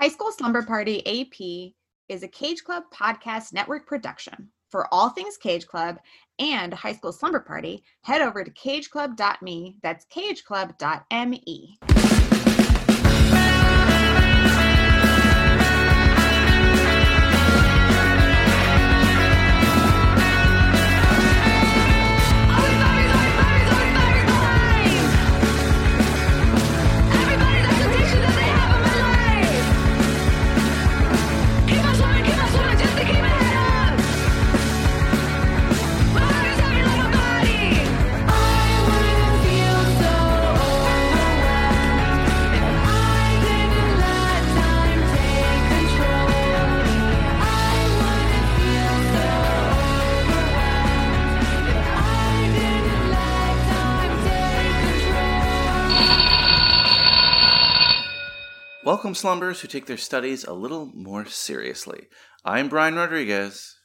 High School Slumber Party AP is a Cage Club podcast network production. For all things Cage Club and High School Slumber Party, head over to cageclub.me. That's cageclub.me. Welcome, slumbers who take their studies a little more seriously. I'm Brian Rodriguez.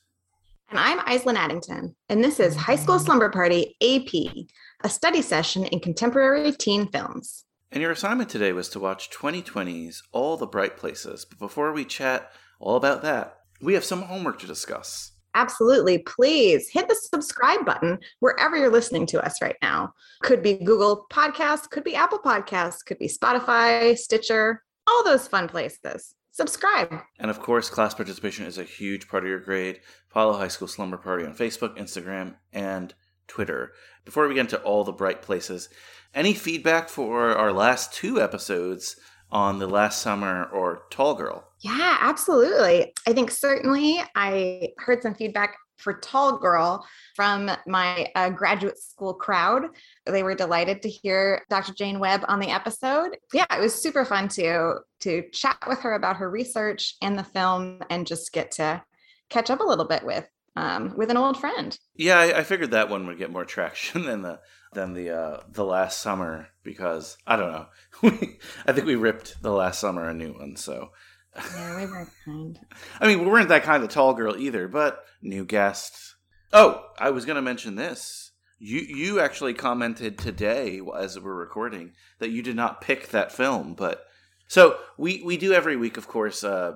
And I'm Aislinn Addington, and this is High School Slumber Party AP, a study session in contemporary teen films. And your assignment today was to watch 2020's All the Bright Places. But before we chat all about that, we have some homework to discuss. Absolutely. Please hit the subscribe button wherever you're listening to us right now. Could be Google Podcasts, could be Apple Podcasts, could be Spotify, Stitcher, all those fun places. Subscribe. And of course, class participation is a huge part of your grade. Follow High School Slumber Party on Facebook, Instagram, and Twitter. Before we get into all the bright places, any feedback for our last two episodes on the last summer or Tall Girl? Yeah, absolutely. I think certainly I heard some feedback for Tall Girl from my uh, graduate school crowd. They were delighted to hear Dr. Jane Webb on the episode. Yeah, it was super fun to to chat with her about her research and the film, and just get to catch up a little bit with um, with an old friend. Yeah, I, I figured that one would get more traction than the than the uh, the last summer because I don't know. I think we ripped the last summer a new one, so. Yeah, we weren't kind. I mean, we weren't that kind of tall girl either, but new guest. Oh, I was going to mention this. You you actually commented today as we're recording that you did not pick that film, but so we we do every week, of course, uh,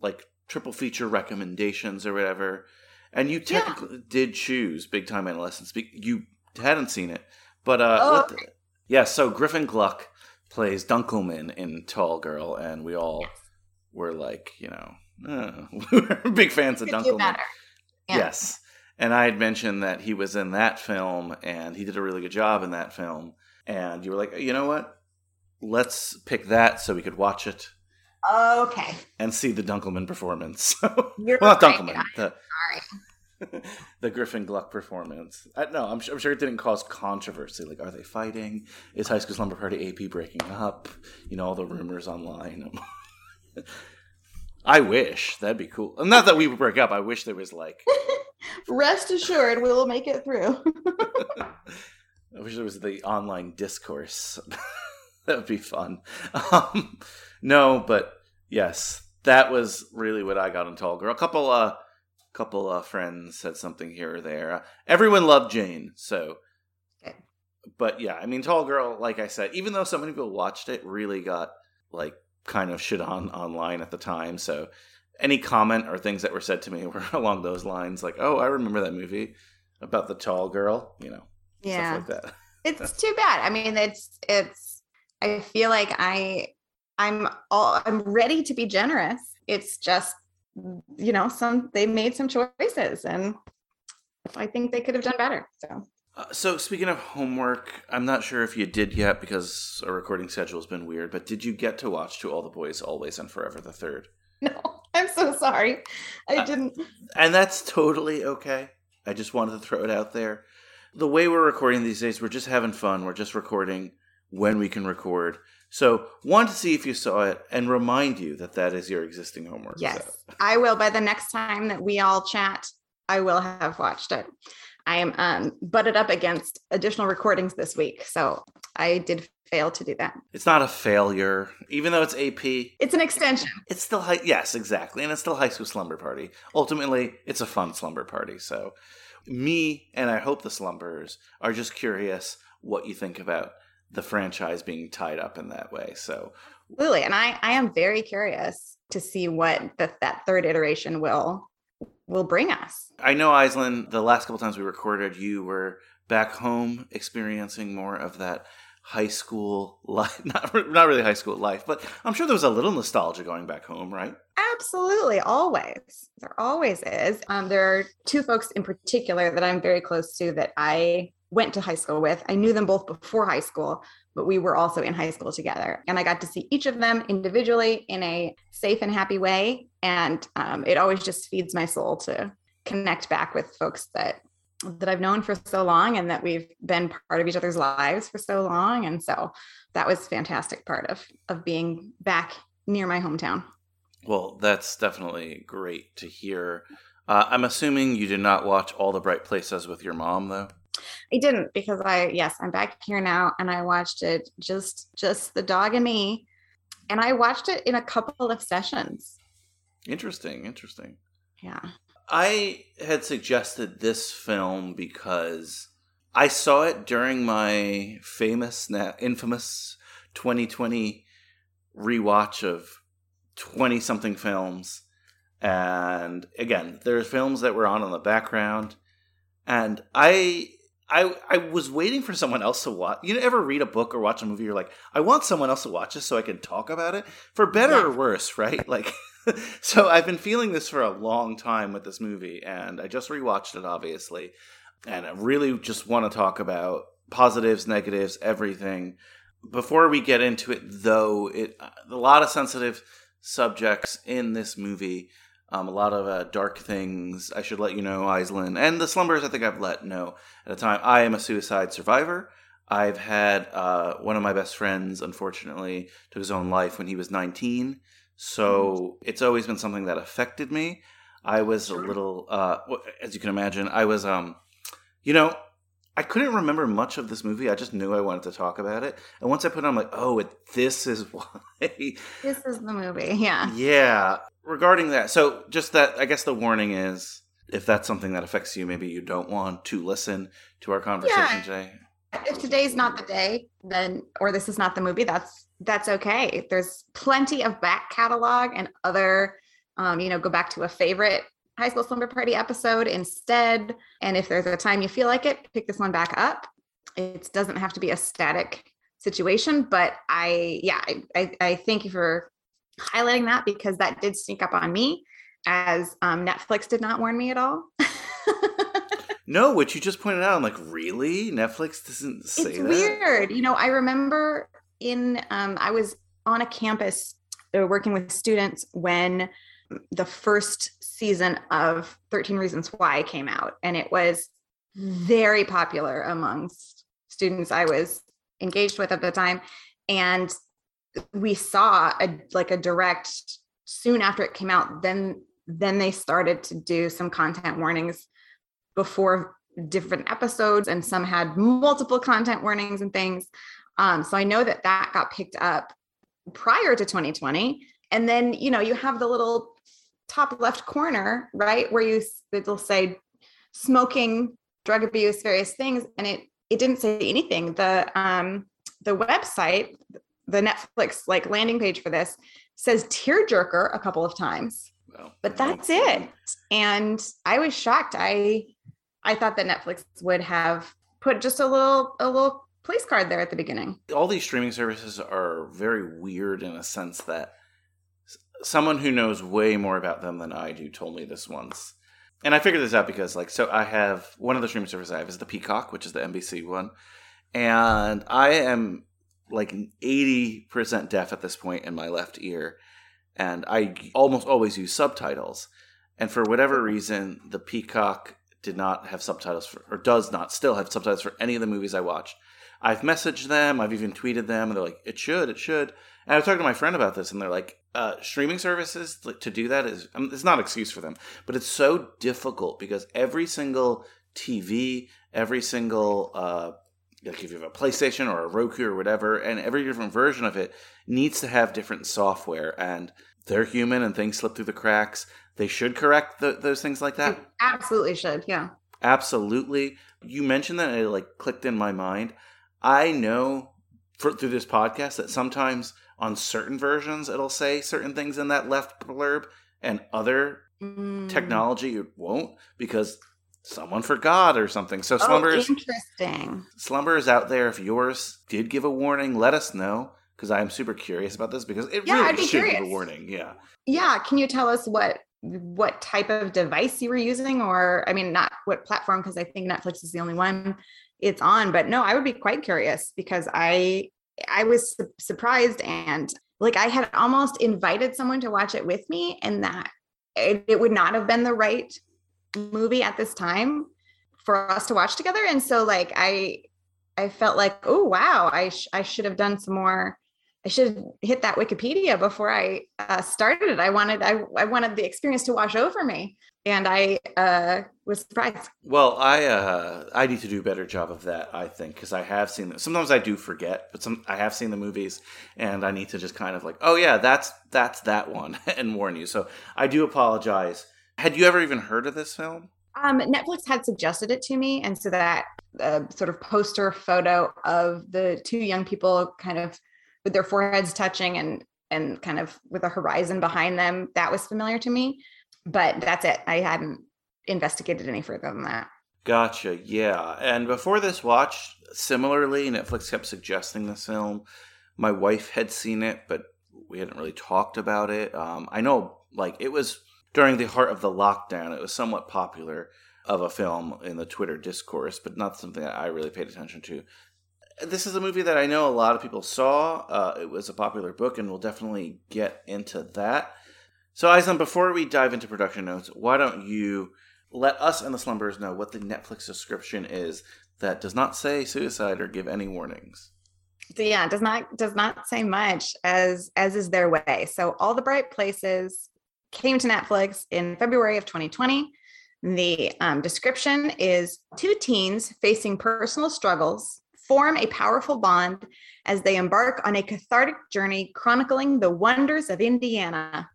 like triple feature recommendations or whatever. And you technically yeah. did choose Big Time Adolescence. You hadn't seen it, but uh, oh, okay. the, yeah. So Griffin Gluck plays Dunkelman in Tall Girl, and we all yes. Were like, you know, uh, big fans of Dunkelman. Yeah. Yes, and I had mentioned that he was in that film, and he did a really good job in that film. And you were like, you know what? Let's pick that so we could watch it. Okay. And see the Dunkelman performance. well, not right, Dunkelman. The, Sorry. the Griffin Gluck performance. I, no, I'm, I'm sure it didn't cause controversy. Like, are they fighting? Is High School Slumber Party AP breaking up? You know, all the rumors online. I wish that'd be cool. Not that we would break up. I wish there was like. Rest assured, we will make it through. I wish there was the online discourse. that would be fun. Um, no, but yes, that was really what I got on Tall Girl. A couple, uh, couple uh, friends said something here or there. Uh, everyone loved Jane, so. Okay. But yeah, I mean, Tall Girl, like I said, even though so many people watched it, really got like kind of shit on online at the time. So any comment or things that were said to me were along those lines, like, "Oh, I remember that movie about the tall girl," you know, yeah. stuff like that. it's too bad. I mean, it's it's. I feel like I I'm all I'm ready to be generous. It's just you know some they made some choices and I think they could have done better. So Uh, so speaking of homework, I'm not sure if you did yet because our recording schedule has been weird. But did you get to watch To All the Boys Always and Forever the Third? no, I'm so sorry. I Uh, didn't. And that's totally okay. I just wanted to throw it out there. The way we're recording these days, we're just having fun. We're just recording when we can record. So, want to see if you saw it and remind you that that is your existing homework. Yes, So, I will. By the next time that we all chat, I will have watched it. I am um, butted up against additional recordings this week, so I did fail to do that. it's not a failure, even though it's AP. It's an extension. It's still high. Yes, exactly, and it's still high school slumber party. Ultimately, it's a fun slumber party. So, me and I hope the slumbers are just curious what you think about the franchise being tied up in that way. So, Absolutely. And I, I am very curious to see what the, that third iteration will will bring us. I know, Aislinn, the last couple times we recorded, you were back home experiencing more of that high school life not, not really high school life but i'm sure there was a little nostalgia going back home right? Absolutely always. There always is. Um, there are two folks in particular that i'm very close to that i went to high school with i knew them both before high school but we were also in high school together and i got to see each of them individually in a safe and happy way and um, it always just feeds my soul to connect back with folks that that I've known for so long and that we've been part of each other's lives for so long. And so that was fantastic part of of being back near my hometown. Well, that's definitely great to hear. Uh, I'm assuming you did not watch all the bright places with your mom though. I didn't because I yes, I'm back here now and I watched it just just the dog and me. And I watched it in a couple of sessions. Interesting, interesting. Yeah. I had suggested this film because I saw it during my famous, infamous 2020 rewatch of 20 something films. And again, there's films that were on in the background. And I I I was waiting for someone else to watch. You ever read a book or watch a movie? You're like, I want someone else to watch this so I can talk about it, for better yeah. or worse, right? Like, so I've been feeling this for a long time with this movie, and I just rewatched it, obviously, and I really just want to talk about positives, negatives, everything. Before we get into it, though, it a lot of sensitive subjects in this movie. Um, a lot of uh, dark things. I should let you know, Aislinn, and the slumbers. I think I've let know at a time. I am a suicide survivor. I've had uh, one of my best friends, unfortunately, took his own life when he was 19. So it's always been something that affected me. I was a little, uh, as you can imagine, I was, um, you know, I couldn't remember much of this movie. I just knew I wanted to talk about it. And once I put it on, I'm like, oh, it, this is why. this is the movie. Yeah. Yeah. Regarding that, so just that, I guess the warning is if that's something that affects you, maybe you don't want to listen to our conversation yeah. today. If today's not the day, then, or this is not the movie, that's that's okay. There's plenty of back catalog and other, um, you know, go back to a favorite high school slumber party episode instead. And if there's a time you feel like it, pick this one back up. It doesn't have to be a static situation, but I, yeah, I, I, I thank you for highlighting that because that did sneak up on me as um, Netflix did not warn me at all. no, which you just pointed out, I'm like, really? Netflix doesn't say it's that? weird. You know, I remember in um, I was on a campus uh, working with students when the first season of 13 Reasons Why came out, and it was very popular amongst students I was engaged with at the time. And we saw a like a direct soon after it came out, then then they started to do some content warnings before different episodes and some had multiple content warnings and things um, so I know that that got picked up prior to 2020. And then, you know, you have the little top left corner, right, where you it'll say smoking, drug abuse, various things, and it it didn't say anything. The um the website, the Netflix like landing page for this says tearjerker a couple of times. Well, but that's it. And I was shocked. I I thought that Netflix would have put just a little a little place card there at the beginning. All these streaming services are very weird in a sense that someone who knows way more about them than I do told me this once. And I figured this out because, like, so I have one of the streaming services I have is the Peacock, which is the NBC one. And I am like 80% deaf at this point in my left ear. And I almost always use subtitles. And for whatever reason, the Peacock did not have subtitles for, or does not still have subtitles for any of the movies I watch. I've messaged them, I've even tweeted them, and they're like, "It should, it should." And I was talking to my friend about this, and they're like, uh, "Streaming services like, to do that is I mean, it's not an excuse for them, but it's so difficult because every single TV, every single uh, like if you have a PlayStation or a Roku or whatever, and every different version of it needs to have different software, and they're human and things slip through the cracks. They should correct the, those things like that. It absolutely should, yeah. Absolutely. You mentioned that, and it like clicked in my mind. I know for, through this podcast that sometimes on certain versions it'll say certain things in that left blurb, and other Mm. technology it won't because someone forgot or something. So Oh, slumber is interesting. slumber is out there. If yours did give a warning, let us know because I am super curious about this because it Yeah, really should give a warning. Yeah. Yeah, can you tell us what what type of device you were using or I mean not what platform because I think Netflix is the only one it's on, but no, I would be quite curious because I I was su- surprised and like I had almost invited someone to watch it with me and that it, it would not have been the right movie at this time for us to watch together and so like I I felt like, oh wow, I sh- I should have done some more I should have hit that Wikipedia before I uh, started. I wanted I, I wanted the experience to wash over me, and I uh, was surprised. Well, I uh, I need to do a better job of that. I think because I have seen them. Sometimes I do forget, but some I have seen the movies, and I need to just kind of like, oh yeah, that's that's that one, and warn you. So I do apologize. Had you ever even heard of this film? Um, Netflix had suggested it to me, and so that uh, sort of poster photo of the two young people, kind of with their foreheads touching and and kind of with a horizon behind them, that was familiar to me. But that's it. I hadn't investigated any further than that. Gotcha. Yeah. And before this watch, similarly, Netflix kept suggesting this film. My wife had seen it, but we hadn't really talked about it. Um, I know, like, it was during the heart of the lockdown. It was somewhat popular of a film in the Twitter discourse, but not something that I really paid attention to. This is a movie that I know a lot of people saw. Uh, it was a popular book, and we'll definitely get into that. So, Aislinn, before we dive into production notes, why don't you let us and the slumberers know what the Netflix description is that does not say suicide or give any warnings. Yeah, does not does not say much as as is their way. So all the bright places came to Netflix in February of 2020. The um, description is two teens facing personal struggles form a powerful bond as they embark on a cathartic journey chronicling the wonders of Indiana.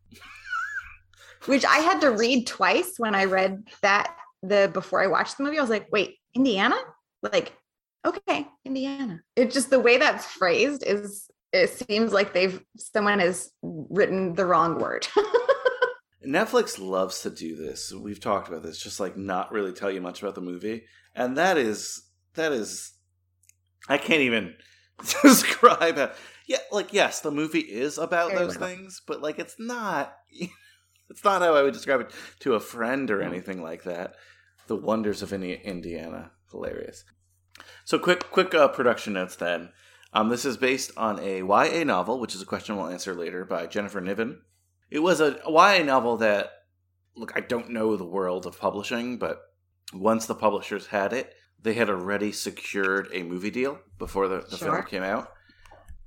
Which I had to read twice when I read that the before I watched the movie. I was like, wait, Indiana? Like, okay, Indiana. It just the way that's phrased is it seems like they've someone has written the wrong word. Netflix loves to do this. We've talked about this, just like not really tell you much about the movie. And that is that is I can't even describe it. Yeah, like yes, the movie is about Very those little. things, but like it's not it's not how I would describe it to a friend or anything like that. The wonders of Indi- Indiana. Hilarious. So quick quick uh, production notes then. Um, this is based on a YA novel, which is a question we'll answer later by Jennifer Niven. It was a YA novel that, look, I don't know the world of publishing, but once the publishers had it, they had already secured a movie deal before the, the film came out,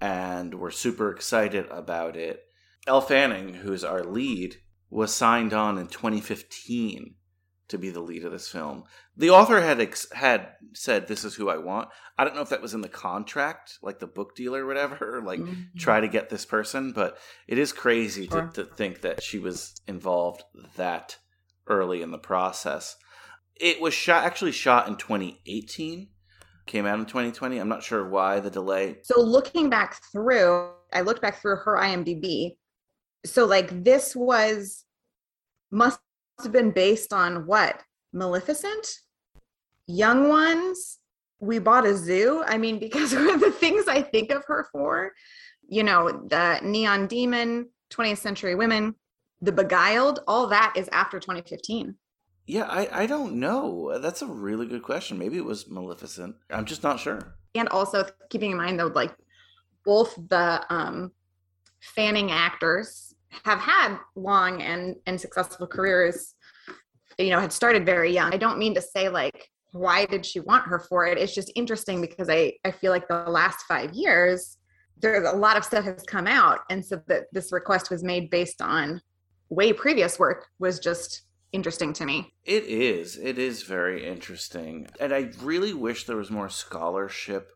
and were super excited about it. Elle Fanning, who's our lead, was signed on in 2015 to be the lead of this film. The author had ex- had said, "This is who I want." I don't know if that was in the contract, like the book deal or whatever, or like Mm-hmm. try to get this person, but it is crazy Sure. to, to think that she was involved that early in the process. It was shot actually shot in 2018, came out in 2020. I'm not sure why the delay. So looking back through, I looked back through her IMDb. So like this was must have been based on what? Maleficent? Young ones? We bought a zoo? I mean, because of the things I think of her for, you know, the Neon Demon, 20th Century Women, The Beguiled, all that is after 2015. Yeah, I, I don't know. That's a really good question. Maybe it was Maleficent. I'm just not sure. and also keeping in mind though like both the um fanning actors have had long and and successful careers you know had started very young. I don't mean to say like why did she want her for it? It's just interesting because i i feel like the last five years there's a lot of stuff has come out. And so that this request was made based on way previous work was just interesting to me. It is. It is very interesting. And I really wish there was more scholarship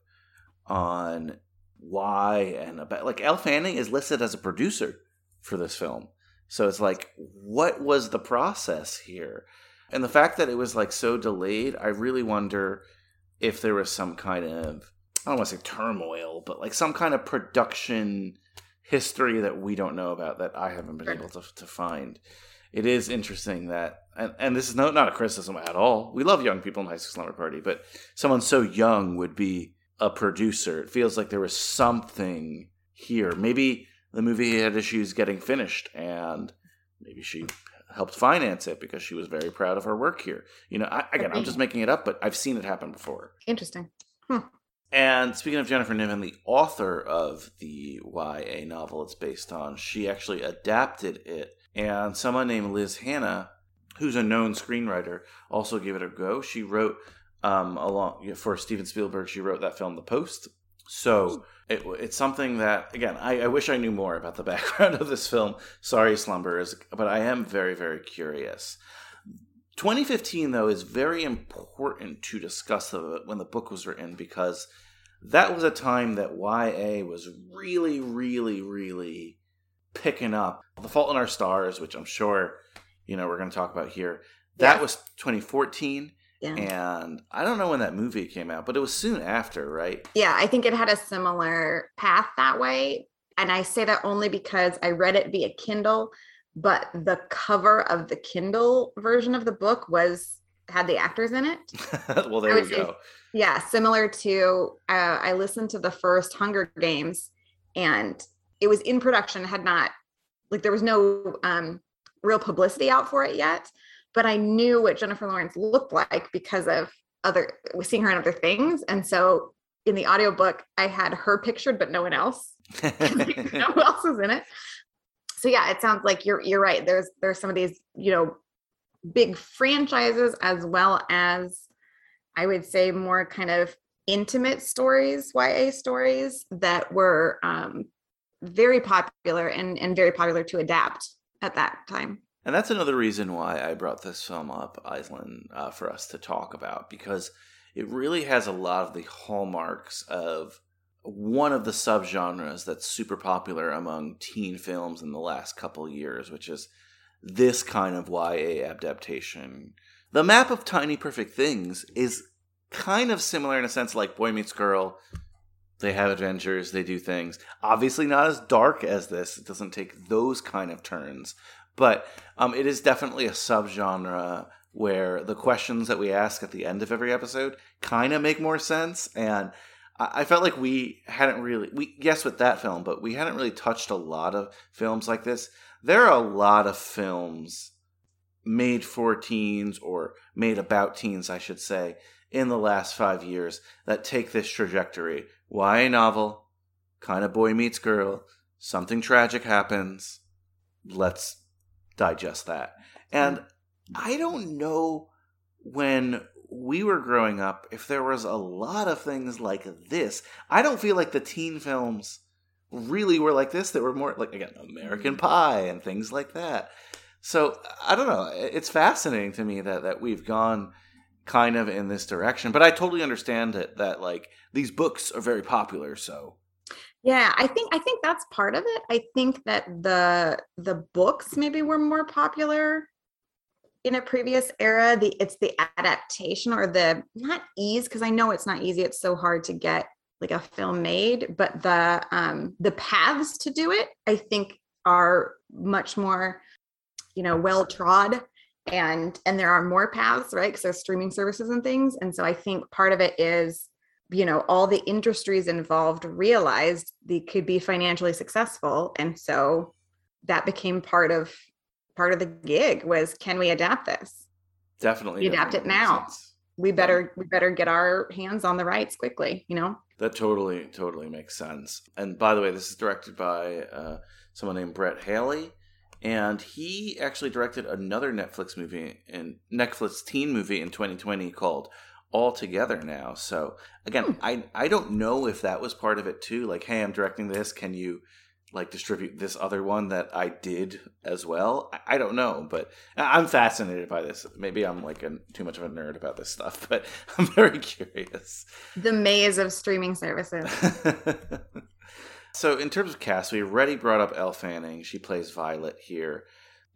on why and about like Elle Fanning is listed as a producer for this film. So it's like what was the process here? And the fact that it was like so delayed, I really wonder if there was some kind of I don't want to say turmoil, but like some kind of production history that we don't know about that I haven't been Sure. able to to find. It is interesting that, and, and this is no, not a criticism at all. We love young people in High School Slumber Party, but someone so young would be a producer. It feels like there was something here. Maybe the movie had issues getting finished, and maybe she helped finance it because she was very proud of her work here. You know, I, again, I'm just making it up, but I've seen it happen before. Interesting. And speaking of Jennifer Niven, the author of the YA novel it's based on, she actually adapted it. And someone named Liz Hannah, who's a known screenwriter, also gave it a go. She wrote um, along for Steven Spielberg. She wrote that film, The Post. So it, it's something that, again, I, I wish I knew more about the background of this film. Sorry, Slumbers, but I am very, very curious. 2015, though, is very important to discuss the, when the book was written because that was a time that YA was really, really, really picking up. The Fault in Our Stars, which I'm sure you know we're going to talk about here, that Yeah. was 2014, Yeah. and I don't know when that movie came out, but it was soon after, right? Yeah, I think it had a similar path that way. And I say that only because I read it via Kindle, but the cover of the Kindle version of the book was had the actors in it. well, I there would you go. Yeah, similar to uh, I listened to the first Hunger Games, and it was in production. Had not like there was no um, real publicity out for it yet, but I knew what Jennifer Lawrence looked like because of other seeing her in other things, and so in the audiobook I had her pictured, but no one else. no one else is in it. So yeah, it sounds like you're you're right. There's there's some of these you know big franchises as well as I would say more kind of intimate stories, YA stories that were um, very popular and, and very popular to adapt at that time. And that's another reason why I brought this film up, Aislinn, uh, for us to talk about, because it really has a lot of the hallmarks of one of the subgenres that's super popular among teen films in the last couple years, which is this kind of YA adaptation. The map of tiny perfect things is kind of similar in a sense like Boy Meets Girl. They have adventures, they do things. Obviously, not as dark as this. It doesn't take those kind of turns but um, it is definitely a subgenre where the questions that we ask at the end of every episode kind of make more sense and I felt like we hadn't really we yes with that film, but we hadn't really touched a lot of films like this. There are a lot of films made for teens or made about teens, I should say, in the last five years that take this trajectory. YA novel, kind of boy meets girl, something tragic happens. Let's digest that. Hmm. And I don't know when we were growing up if there was a lot of things like this. I don't feel like the teen films really were like this. That were more like again American hmm. Pie and things like that. So I don't know. It's fascinating to me that that we've gone kind of in this direction. But I totally understand it that like these books are very popular. So Yeah, I think I think that's part of it. I think that the the books maybe were more popular in a previous era. The it's the adaptation or the not ease because I know it's not easy. It's so hard to get like a film made, but the um the paths to do it I think are much more you know well trod and and there are more paths right because there's streaming services and things and so i think part of it is you know all the industries involved realized they could be financially successful. And so that became part of part of the gig was can we adapt this? Definitely We adapt it definitely makes now. we better we better get our hands on the rights quickly you know? That totally, totally makes sense. And by the way, this is directed by uh, someone named Brett Haley, and he actually directed another Netflix movie in Netflix teen movie in 2020 called All Together Now. So again, Hmm. I I don't know if that was part of it too. Like, hey, I'm directing this. Can you like distribute this other one that I did as well? I, I don't know, but I'm fascinated by this. Maybe I'm like a, too much of a nerd about this stuff, but I'm very curious. the maze of streaming services so, in terms of cast, we already brought up Elle Fanning. She plays Violet here.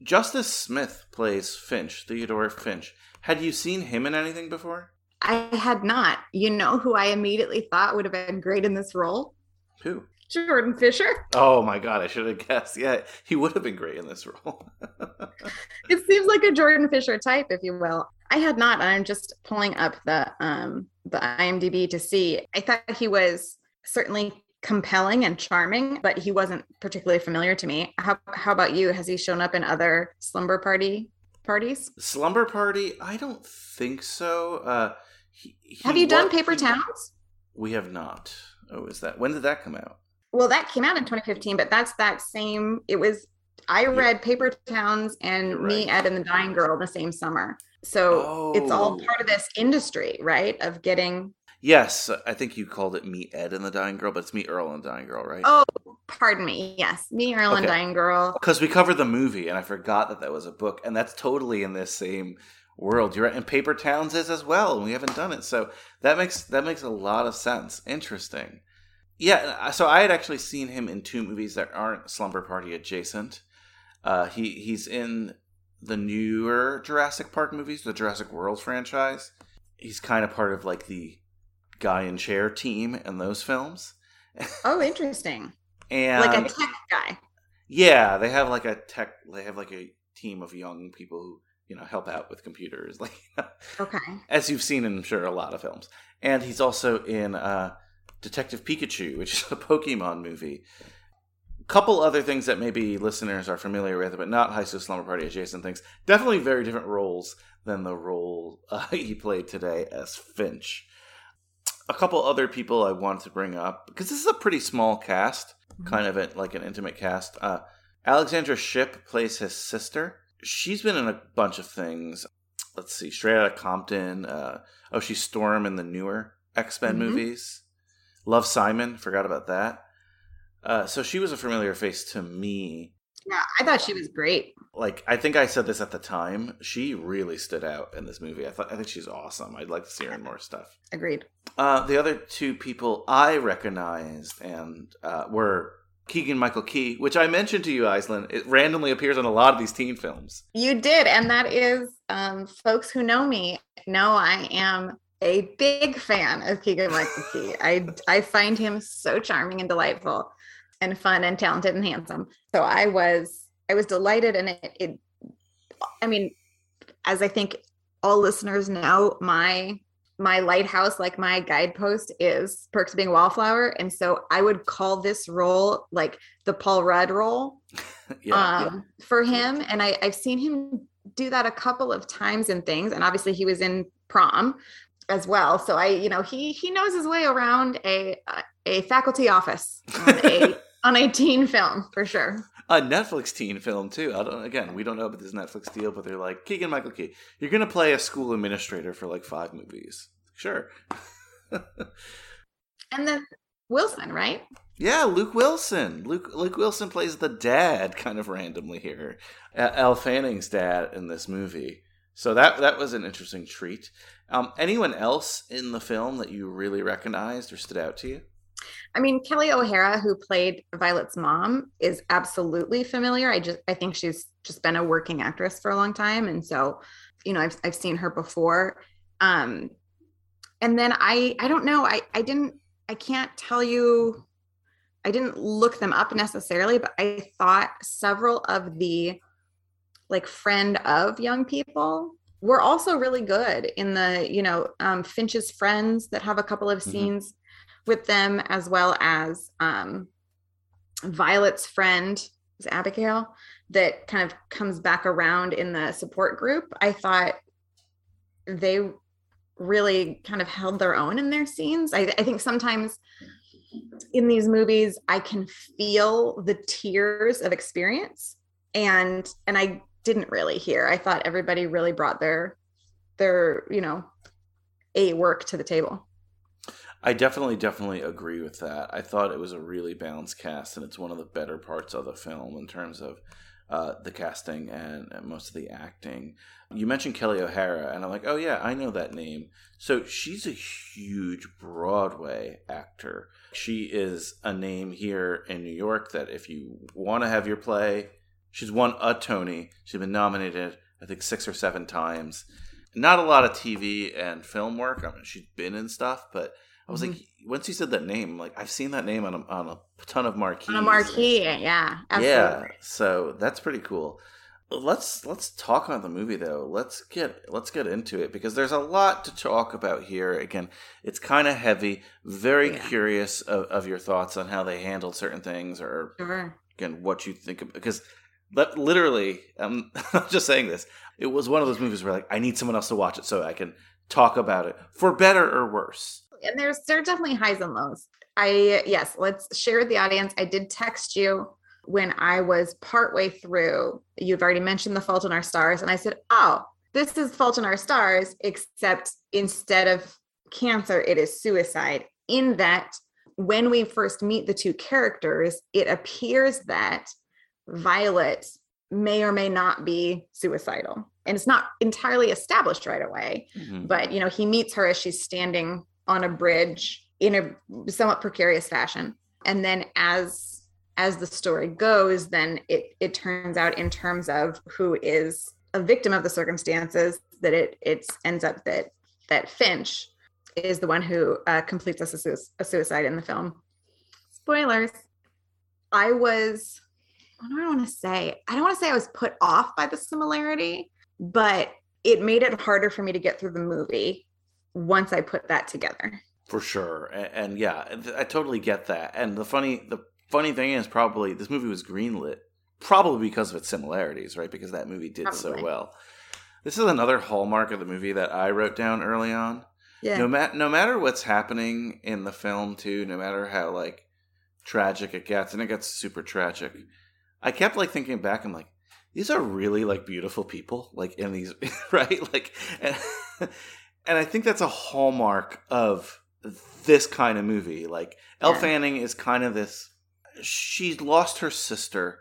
Justice Smith plays Finch, Theodore Finch. Had you seen him in anything before? I had not you know who i immediately thought would have been great in this role Who? Jordan Fisher. Oh my god, I should have guessed. Yeah, he would have been great in this role. it seems like a Jordan Fisher type, if you will. I had not. I'm just pulling up the um the IMDb to see. I thought he was certainly compelling and charming, but he wasn't particularly familiar to me. How how about you? Has he shown up in other slumber party parties? Slumber party? I don't think so. Uh he, he have you done Paper Towns? We have not. Oh, is that when did that come out? Well, that came out in 2015, but that's that same. It was. I read Paper Towns and right. Me, Ed, and the Dying Girl the same summer. So oh. it's all oh. part of this industry, right? Of getting. Yes, I think you called it Me, Ed, and the Dying Girl, but it's Me, Earl, and the Dying Girl, right? Oh, pardon me. Yes, Me, Earl, okay. and Dying Girl. Because we covered the movie, and I forgot that that was a book, and that's totally in this same world. You're right, and Paper Towns is as well, and we haven't done it, so that makes that makes a lot of sense. Interesting. Yeah, so I had actually seen him in two movies that aren't Slumber Party adjacent. Uh, he he's in the newer Jurassic Park movies, the Jurassic World franchise. He's kind of part of like the guy in chair team in those films. Oh, interesting. and like a tech guy. Yeah, they have like a tech. They have like a team of young people who you know help out with computers, like okay, as you've seen in sure a lot of films. And he's also in uh, Detective Pikachu, which is a Pokemon movie. A couple other things that maybe listeners are familiar with, but not High School Slumber Party adjacent things. Definitely very different roles than the role uh, he played today as Finch. A couple other people I wanted to bring up because this is a pretty small cast, mm-hmm. kind of a, like an intimate cast. Uh, Alexandra Shipp plays his sister. She's been in a bunch of things. Let's see, Straight Outta Compton. Uh, oh, she's Storm in the newer X Men mm-hmm. movies. Love Simon, forgot about that. Uh, so she was a familiar face to me. Yeah, I thought she was great. Like I think I said this at the time. She really stood out in this movie. I thought I think she's awesome. I'd like to see her in more stuff. Agreed. Uh, the other two people I recognized and uh, were Keegan Michael Key, which I mentioned to you, Aislinn. It randomly appears in a lot of these teen films. You did, and that is um, folks who know me know I am a big fan of Keegan Michael Key. I I find him so charming and delightful and fun and talented and handsome. So I was I was delighted and it, it I mean, as I think all listeners know, my my lighthouse, like my guidepost, is Perks of Being a Wallflower, and so I would call this role like the Paul Rudd role yeah, um, yeah. for him. And I, I've seen him do that a couple of times in things, and obviously he was in Prom, as well. So I, you know, he he knows his way around a a faculty office on a on a teen film for sure. A Netflix teen film too. I don't. Again, we don't know about this Netflix deal, but they're like Keegan Michael Key. You're gonna play a school administrator for like five movies. Sure. and then Wilson, right? Yeah, Luke Wilson. Luke Luke Wilson plays the dad, kind of randomly here. Elle Fanning's dad in this movie. So that that was an interesting treat. Um, anyone else in the film that you really recognized or stood out to you? I mean, Kelli O'Hara, who played Violet's mom, is absolutely familiar. I just I think she's just been a working actress for a long time, and so you know I've I've seen her before. Um, and then I I don't know I I didn't I can't tell you I didn't look them up necessarily, but I thought several of the like friend of young people we're also really good in the you know um, finch's friends that have a couple of mm-hmm. scenes mm-hmm. with them as well as um, violet's friend is abigail that kind of comes back around in the support group i thought they really kind of held their own in their scenes i, I think sometimes in these movies i can feel the tiers of experience and and i didn't really here. I thought everybody really brought their their, you know, a work to the table. I definitely, definitely agree with that. I thought it was a really balanced cast, and it's one of the better parts of the film in terms of uh, the casting and, and, most of the acting. You mentioned Kelli O'Hara, and I'm like, oh yeah, I know that name. So she's a huge Broadway actor. She is a name here in New York that if you want to have your play She's won a Tony. She's been nominated, I think, six or seven times. Not a lot of TV and film work. I mean, she's been in stuff, but I was mm-hmm. like, once you said that name, like I've seen that name on a, on a ton of marquees. On a marquee, yeah, absolutely. yeah. So that's pretty cool. Let's let's talk on the movie though. Let's get let's get into it because there's a lot to talk about here. Again, it's kind of heavy. Very yeah. curious of, of, your thoughts on how they handled certain things, or sure. again what you think of because literally, I'm not just saying this. It was one of those movies where like I need someone else to watch it so I can talk about it for better or worse. And there's there are definitely highs and lows. I yes, let's share with the audience. I did text you when I was partway through. You've already mentioned The Fault in Our Stars, and I said, "Oh, this is Fault in Our Stars, except instead of cancer, it is suicide." In that, when we first meet the two characters, it appears that Violet may or may not be suicidal. And it's not entirely established right away. Mm-hmm. But, you know, he meets her as she's standing on a bridge in a somewhat precarious fashion. And then as as the story goes, then it it turns out in terms of who is a victim of the circumstances that it it ends up that that Finch is the one who uh, completes a, su- a suicide in the film. Spoilers. I was what do I want to say? I don't want to say I was put off by the similarity, but it made it harder for me to get through the movie once I put that together. For sure. And, and yeah, I totally get that. And the funny the funny thing is probably this movie was greenlit probably because of its similarities, right? Because that movie did probably. so well. This is another hallmark of the movie that I wrote down early on. Yeah. No, ma- no matter what's happening in the film, too, no matter how like tragic it gets, and it gets super tragic, I kept like thinking back. I'm like, these are really like beautiful people, like in these, right? Like, and, and I think that's a hallmark of this kind of movie. Like, Elle yeah. Fanning is kind of this. She's lost her sister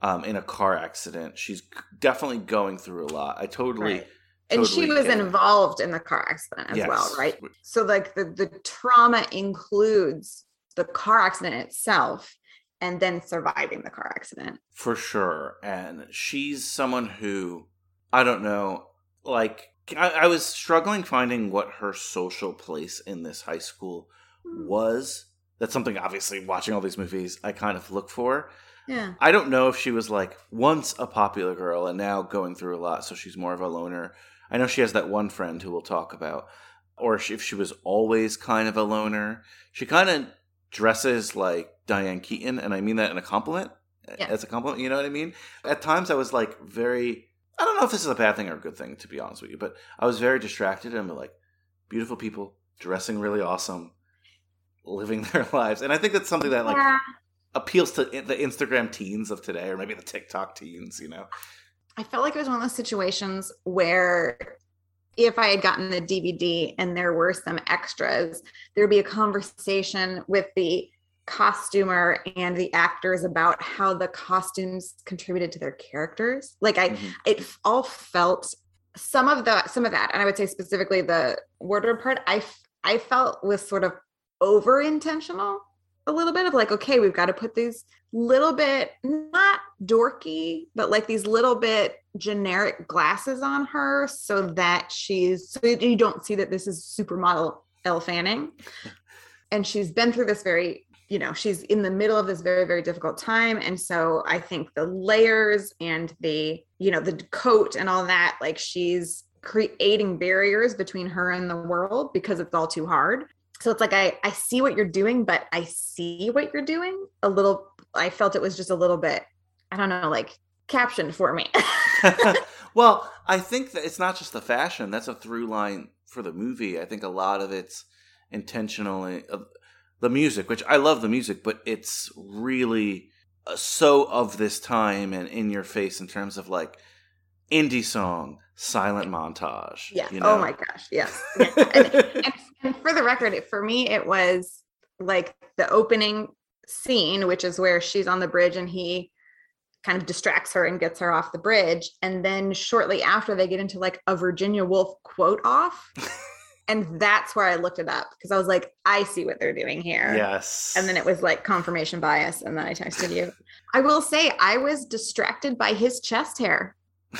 um, in a car accident. She's definitely going through a lot. I totally. Right. And totally she was involved in the car accident as yes. well, right? So, like the the trauma includes the car accident itself and then surviving the car accident. For sure. And she's someone who, I don't know, like, I, I was struggling finding what her social place in this high school was. That's something, obviously, watching all these movies, I kind of look for. Yeah. I don't know if she was like once a popular girl and now going through a lot, so she's more of a loner. I know she has that one friend who we'll talk about. Or if she was always kind of a loner. She kind of dresses like Diane Keaton, and I mean that in a compliment. Yeah. As a compliment, you know what I mean? At times I was like very I don't know if this is a bad thing or a good thing, to be honest with you, but I was very distracted and like beautiful people dressing really awesome, living their lives. And I think that's something that like yeah. appeals to the Instagram teens of today, or maybe the TikTok teens, you know? I felt like it was one of those situations where if I had gotten the DVD and there were some extras, there'd be a conversation with the costumer and the actors about how the costumes contributed to their characters. Like I mm-hmm. it all felt some of the some of that and I would say specifically the wardrobe part I I felt was sort of over intentional a little bit of like okay we've got to put these little bit not dorky but like these little bit generic glasses on her so that she's so you don't see that this is supermodel Elle Fanning and she's been through this very you know she's in the middle of this very very difficult time. And so i think the layers and the you know the coat and all that like she's creating barriers between her and the world because it's all too hard. So it's like i i see what you're doing but i see what you're doing a little i felt it was just a little bit i don't know like captioned for me. Well i think that it's not just the fashion. That's a through line for the movie. I think a lot of it's intentional uh, the music which i love the music but it's really uh, so of this time and in your face in terms of like indie song silent montage. Yeah. You oh know? Oh my gosh. Yes. Yeah. and, and, and for the record, for me, it was like the opening scene, which is where she's on the bridge and he kind of distracts her and gets her off the bridge. And then shortly after, they get into like a Virginia Woolf quote off. and that's where I looked it up because I was like, I see what they're doing here. Yes. And then it was like confirmation bias. And then I texted you. I will say, I was distracted by his chest hair.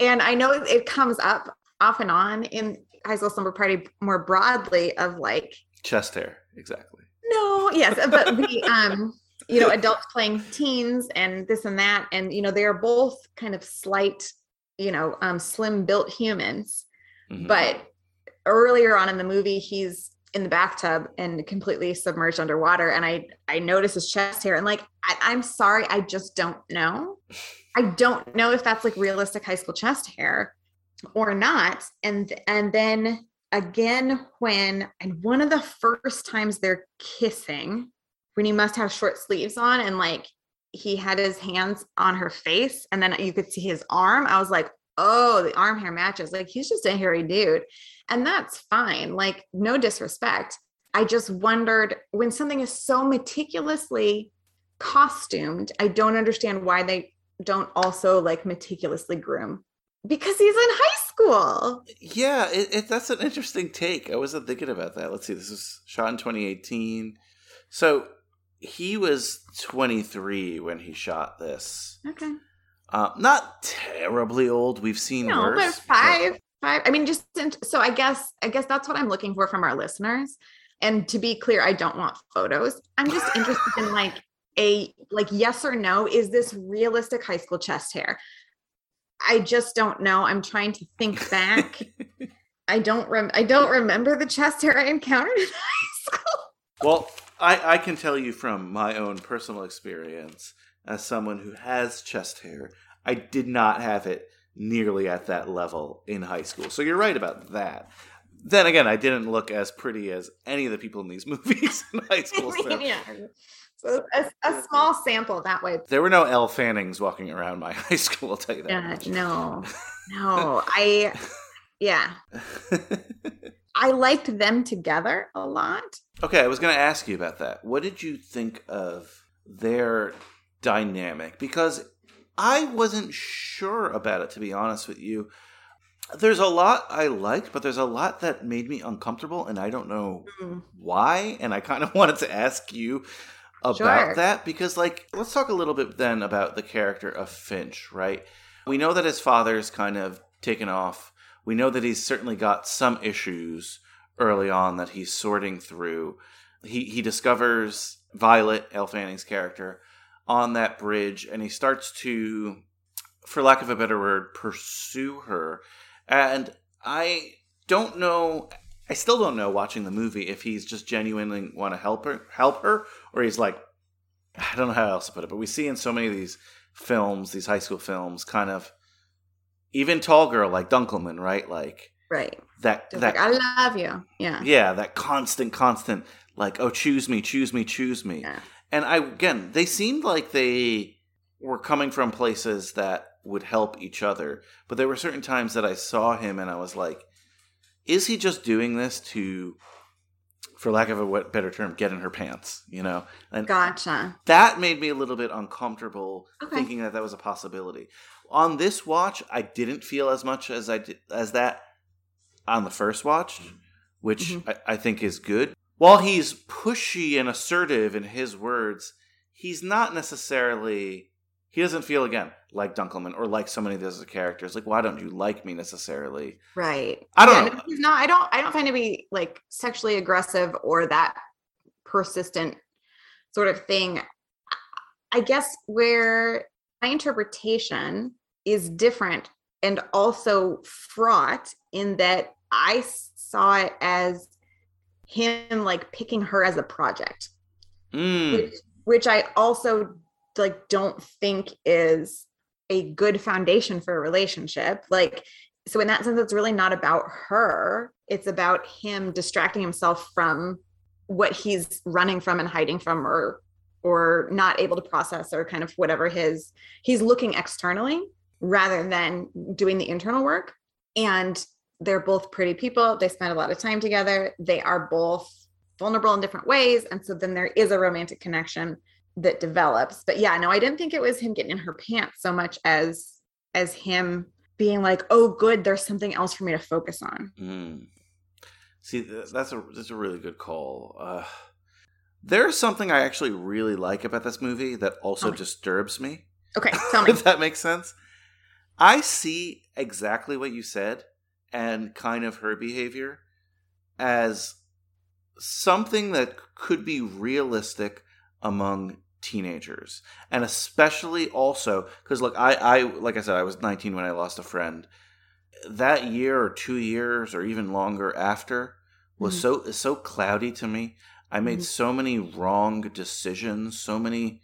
and I know it comes up off and on in high school slumber party more broadly of like chest hair, exactly. No, yes, but the um, you know, adults playing teens and this and that, and you know, they are both kind of slight, you know, um, slim built humans. Mm-hmm. But earlier on in the movie, he's in the bathtub and completely submerged underwater, and I I notice his chest hair, and like I, I'm sorry, I just don't know. I don't know if that's like realistic high school chest hair or not. And and then again when and one of the first times they're kissing when he must have short sleeves on and like he had his hands on her face and then you could see his arm i was like oh the arm hair matches like he's just a hairy dude and that's fine like no disrespect i just wondered when something is so meticulously costumed i don't understand why they don't also like meticulously groom because he's in high school. Yeah, it, it, that's an interesting take. I wasn't thinking about that. Let's see, this was shot in 2018. So he was 23 when he shot this. Okay. Uh, not terribly old. We've seen no, worse. But five, but... five. I mean, just so I guess I guess that's what I'm looking for from our listeners. And to be clear, I don't want photos. I'm just interested in like a like yes or no. Is this realistic high school chest hair? I just don't know. I'm trying to think back. I don't rem- I don't remember the chest hair I encountered in high school. Well, I, I can tell you from my own personal experience as someone who has chest hair, I did not have it nearly at that level in high school. So you're right about that. Then again, I didn't look as pretty as any of the people in these movies in high school. So. yeah. So a, a, small sample that way. There were no Elle Fannings walking around my high school. I'll tell you that. Yeah, no, no. I, yeah. I liked them together a lot. Okay, I was going to ask you about that. What did you think of their dynamic? Because I wasn't sure about it, to be honest with you. There's a lot I liked, but there's a lot that made me uncomfortable, and I don't know mm. why. And I kind of wanted to ask you about sure. that because like let's talk a little bit then about the character of Finch, right? We know that his father's kind of taken off. We know that he's certainly got some issues early on that he's sorting through. He he discovers Violet, Elle Fanning's character, on that bridge, and he starts to, for lack of a better word, pursue her. And I don't know I still don't know watching the movie if he's just genuinely want to help her, help her, or he's like, I don't know how else to put it, but we see in so many of these films, these high school films, kind of even tall girl like Dunkleman, right? Like, right. That just that like, I love you. Yeah. Yeah, that constant, constant, like, oh, choose me, choose me, choose me. Yeah. And I again, they seemed like they were coming from places that would help each other, but there were certain times that I saw him and I was like is he just doing this to for lack of a better term, get in her pants, you know? And gotcha. That made me a little bit uncomfortable okay. thinking that that was a possibility. On this watch, I didn't feel as much as I did as that on the first watch, which mm-hmm. I, I think is good. While he's pushy and assertive in his words, he's not necessarily he doesn't feel again like Dunkleman or like so many of those characters. Like, why don't you like me necessarily? Right. I don't yeah, know. he's not. I don't. I don't find to be like sexually aggressive or that persistent sort of thing. I guess where my interpretation is different and also fraught in that I saw it as him like picking her as a project, mm. which, which I also like don't think is a good foundation for a relationship. Like so in that sense it's really not about her. It's about him distracting himself from what he's running from and hiding from or or not able to process or kind of whatever his he's looking externally rather than doing the internal work. And they're both pretty people. They spend a lot of time together. They are both vulnerable in different ways. And so then there is a romantic connection that develops. But yeah no i didn't think it was him getting in her pants so much as as him being like oh good there's something else for me to focus on. Mm. see that's a that's a really good call. Uh there's something i actually really like about this movie that also disturbs me. Okay tell me. If that makes sense. I see exactly what you said and kind of her behavior as something that could be realistic among teenagers and especially also because look I, I like i said i was 19 when i lost a friend that year or two years or even longer after was mm-hmm. so so cloudy to me i made mm-hmm. so many wrong decisions so many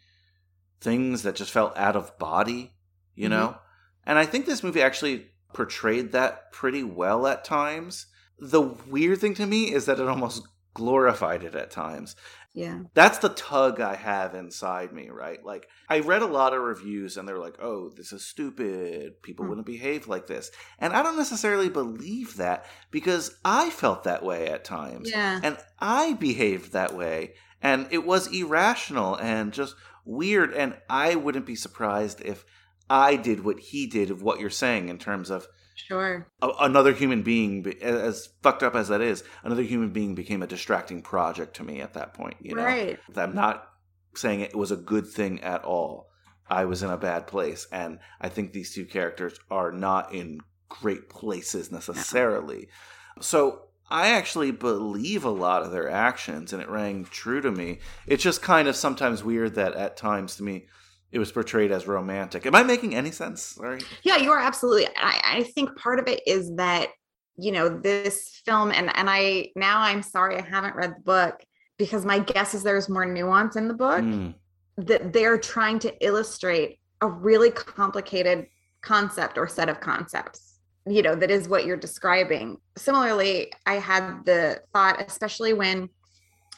things that just felt out of body you mm-hmm. know and i think this movie actually portrayed that pretty well at times the weird thing to me is that it almost glorified it at times. Yeah. That's the tug I have inside me, right? Like, I read a lot of reviews and they're like, oh, this is stupid. People mm. wouldn't behave like this. And I don't necessarily believe that because I felt that way at times. Yeah. And I behaved that way. And it was irrational and just weird. And I wouldn't be surprised if I did what he did of what you're saying in terms of Sure. A- another human being, as fucked up as that is, another human being became a distracting project to me at that point. You know, right? I'm not saying it was a good thing at all. I was in a bad place, and I think these two characters are not in great places necessarily. No. So I actually believe a lot of their actions, and it rang true to me. It's just kind of sometimes weird that at times to me it was portrayed as romantic. Am I making any sense? Sorry. Yeah, you are absolutely. I, I think part of it is that you know this film, and and I now I'm sorry I haven't read the book because my guess is there's more nuance in the book mm. that they're trying to illustrate a really complicated concept or set of concepts you know that is what you're describing similarly i had the thought especially when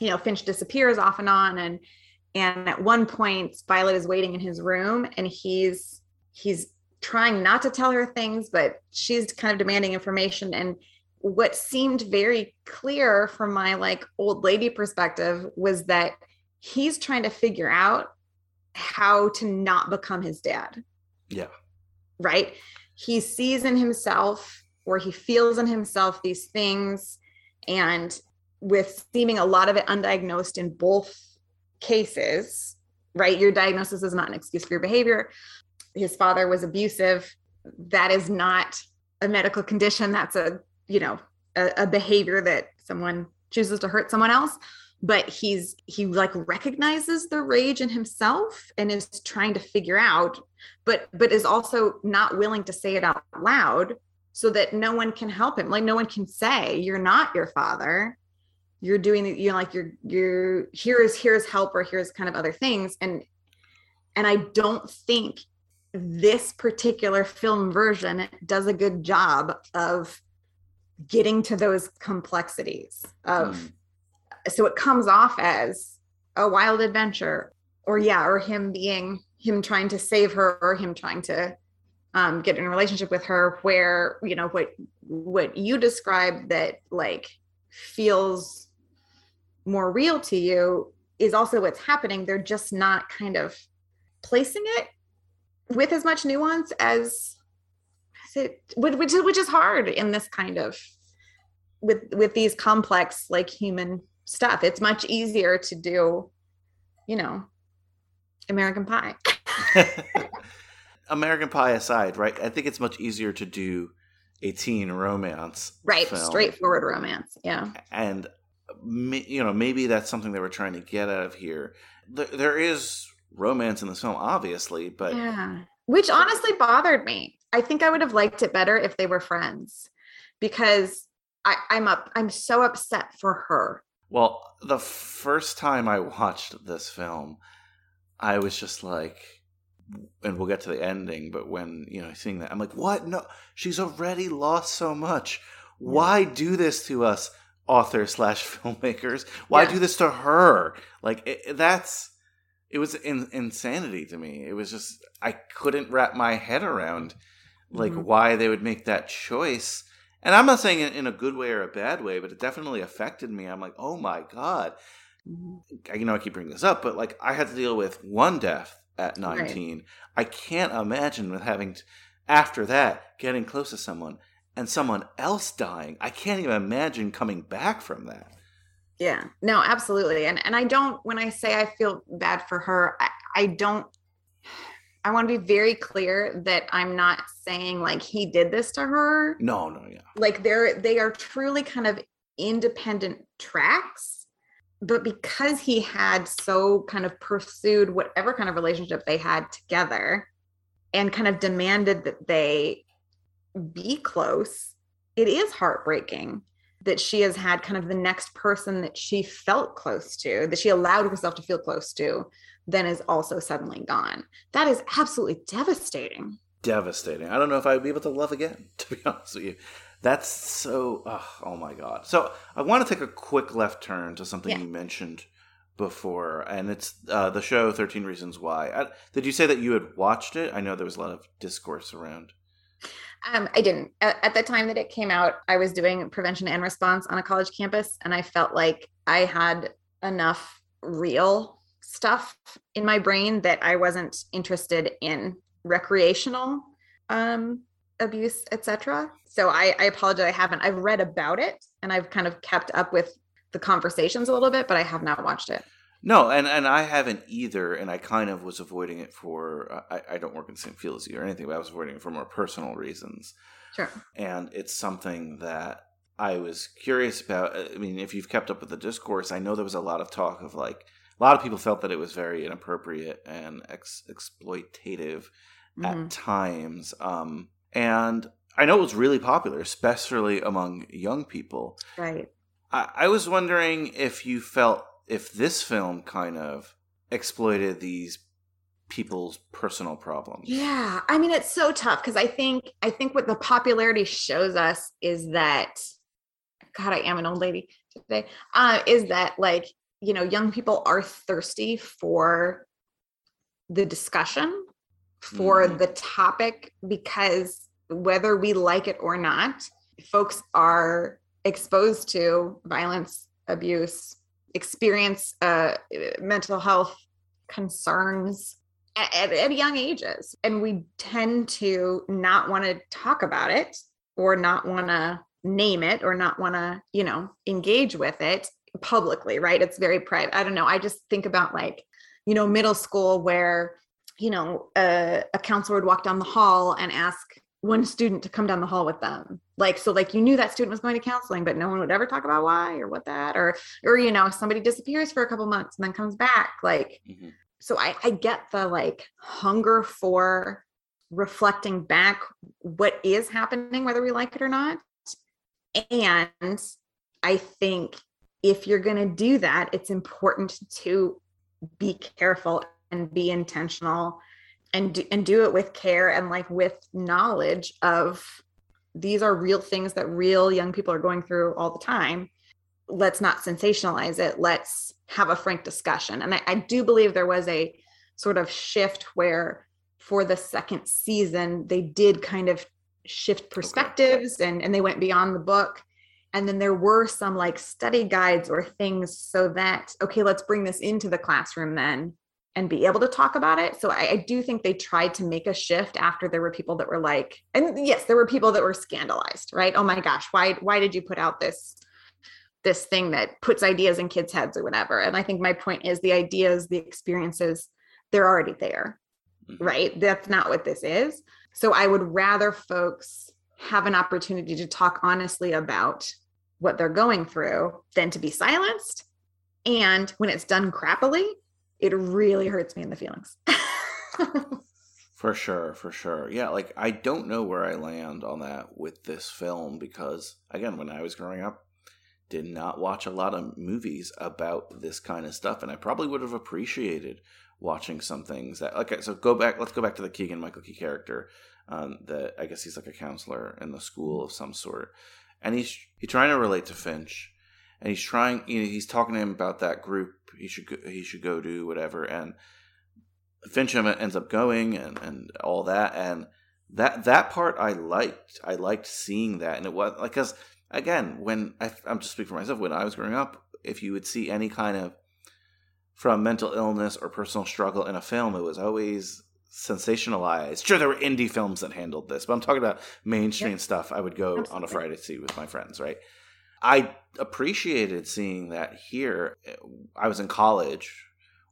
you know finch disappears off and on and and at one point violet is waiting in his room and he's he's trying not to tell her things but she's kind of demanding information. And what seemed very clear from my like old lady perspective was that he's trying to figure out how to not become his dad. Yeah. Right? He sees in himself or he feels in himself these things. And with seeming a lot of it undiagnosed in both cases, right? Your diagnosis is not an excuse for your behavior. His father was abusive. That is not a medical condition. That's a, you know, a, a behavior that someone chooses to hurt someone else but he's he like recognizes the rage in himself and is trying to figure out but but is also not willing to say it out loud so that no one can help him like no one can say you're not your father you're doing you're like you're you're here's here's help or here's kind of other things and and i don't think this particular film version does a good job of getting to those complexities of mm. so it comes off as a wild adventure or yeah or him being him trying to save her or him trying to um, get in a relationship with her where you know what what you described that like feels more real to you is also what's happening. They're just not kind of placing it with as much nuance as, as it which is which is hard in this kind of with with these complex like human stuff. It's much easier to do, you know, American Pie. American Pie aside, right? I think it's much easier to do a teen romance. Right, film. straightforward romance. Yeah. And you know, maybe that's something they were trying to get out of here. There is romance in this film, obviously, but yeah, which honestly bothered me. I think I would have liked it better if they were friends, because I, I'm up. I'm so upset for her. Well, the first time I watched this film, I was just like, and we'll get to the ending, but when, you know, seeing that, I'm like, what? No, she's already lost so much. Why do this to us? Author slash filmmakers. Why yeah. do this to her? Like it, that's it was in, insanity to me. It was just I couldn't wrap my head around like mm-hmm. why they would make that choice. And I'm not saying it in a good way or a bad way, but it definitely affected me. I'm like, oh my god. Mm-hmm. You know, I keep bringing this up, but like I had to deal with one death at 19. Right. I can't imagine with having to, after that getting close to someone and someone else dying. I can't even imagine coming back from that. Yeah, no, absolutely. And and I don't when I say I feel bad for her, I, I don't I want to be very clear that I'm not saying like he did this to her. No, no, yeah. Like they're they are truly kind of independent tracks. But because he had so kind of pursued whatever kind of relationship they had together and kind of demanded that they be close, it is heartbreaking that she has had kind of the next person that she felt close to, that she allowed herself to feel close to, then is also suddenly gone. That is absolutely devastating. Devastating. I don't know if I would be able to love again, to be honest with you. That's so, oh, oh my God. So I want to take a quick left turn to something yeah. you mentioned before, and it's uh, the show 13 Reasons Why. I, did you say that you had watched it? I know there was a lot of discourse around. Um, I didn't. At, at, the time that it came out, I was doing prevention and response on a college campus, and I felt like I had enough real stuff in my brain that I wasn't interested in recreational um, abuse, etc. So I, I apologize. I haven't. I've read about it, and I've kind of kept up with the conversations a little bit, but I have not watched it. No, and, and I haven't either, and I kind of was avoiding it for I, I don't work in the same field as you or anything, but I was avoiding it for more personal reasons. Sure. And it's something that I was curious about. I mean, if you've kept up with the discourse, I know there was a lot of talk of like a lot of people felt that it was very inappropriate and ex- exploitative mm-hmm. at times. Um, and I know it was really popular, especially among young people. Right. I, I was wondering if you felt if this film kind of exploited these people's personal problems. Yeah. I mean it's so tough because I think I think what the popularity shows us is that God, I am an old lady today. Uh, is that like, you know, young people are thirsty for the discussion, for mm-hmm. the topic, because whether we like it or not, folks are exposed to violence, abuse, experience uh, mental health concerns at, at, young ages. And we tend to not want to talk about it or not want to name it or not want to, you know, engage with it publicly, right? It's very private. I don't know. I just think about like, you know, middle school where, you know, a, a counselor would walk down the hall and ask one student to come down the hall with them like so like you knew that student was going to counseling but no one would ever talk about why or what that or or you know somebody disappears for a couple months and then comes back like mm-hmm. so I, I get the like hunger for reflecting back what is happening whether we like it or not and i think if you're going to do that it's important to be careful and be intentional and do, and do it with care and like with knowledge of these are real things that real young people are going through all the time. Let's not sensationalize it. Let's have a frank discussion. And I, I do believe there was a sort of shift where for the second season they did kind of shift perspectives okay. and and they went beyond the book. And then there were some like study guides or things so that okay let's bring this into the classroom then and be able to talk about it. So I, I, do think they tried to make a shift after there were people that were like, and yes, there were people that were scandalized, right? Oh my gosh, why why did you put out this this thing that puts ideas in kids' heads or whatever? And I think my point is the ideas, the experiences, they're already there, mm-hmm. right? That's not what this is. So I would rather folks have an opportunity to talk honestly about what they're going through than to be silenced. And when it's done crappily, it really hurts me in the feelings. for sure, for sure. Yeah, like I don't know where I land on that with this film because again, when I was growing up, did not watch a lot of movies about this kind of stuff and I probably would have appreciated watching some things that okay, so go back let's go back to the Keegan Michael Key character. Um, that I guess he's like a counselor in the school of some sort. And he's he's trying to relate to Finch and he's trying you know, he's talking to him about that group he should go, he should go do whatever and Fincham ends up going and and all that and that that part I liked I liked seeing that and it was like because again when I, I'm just speaking for myself when I was growing up if you would see any kind of from mental illness or personal struggle in a film it was always sensationalized. Sure, there were indie films that handled this, but I'm talking about mainstream stuff. I would go Absolutely. on a Friday to see with my friends, right? I appreciated seeing that here. I was in college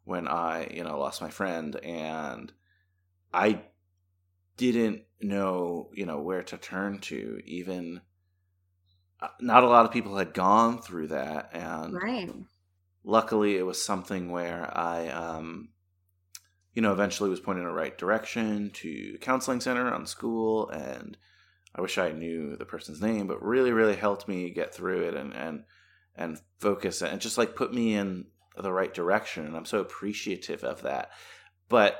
when I, you know, lost my friend and I didn't know, you know, where to turn to. Even uh, not a lot of people had gone through that, and right. luckily, it was something where I, um, you know, eventually was pointed in the right direction to counseling center on school, and I wish I knew the person's name, but really, really helped me get through it and and and focus and just like put me in the right direction. And I'm so appreciative of that. But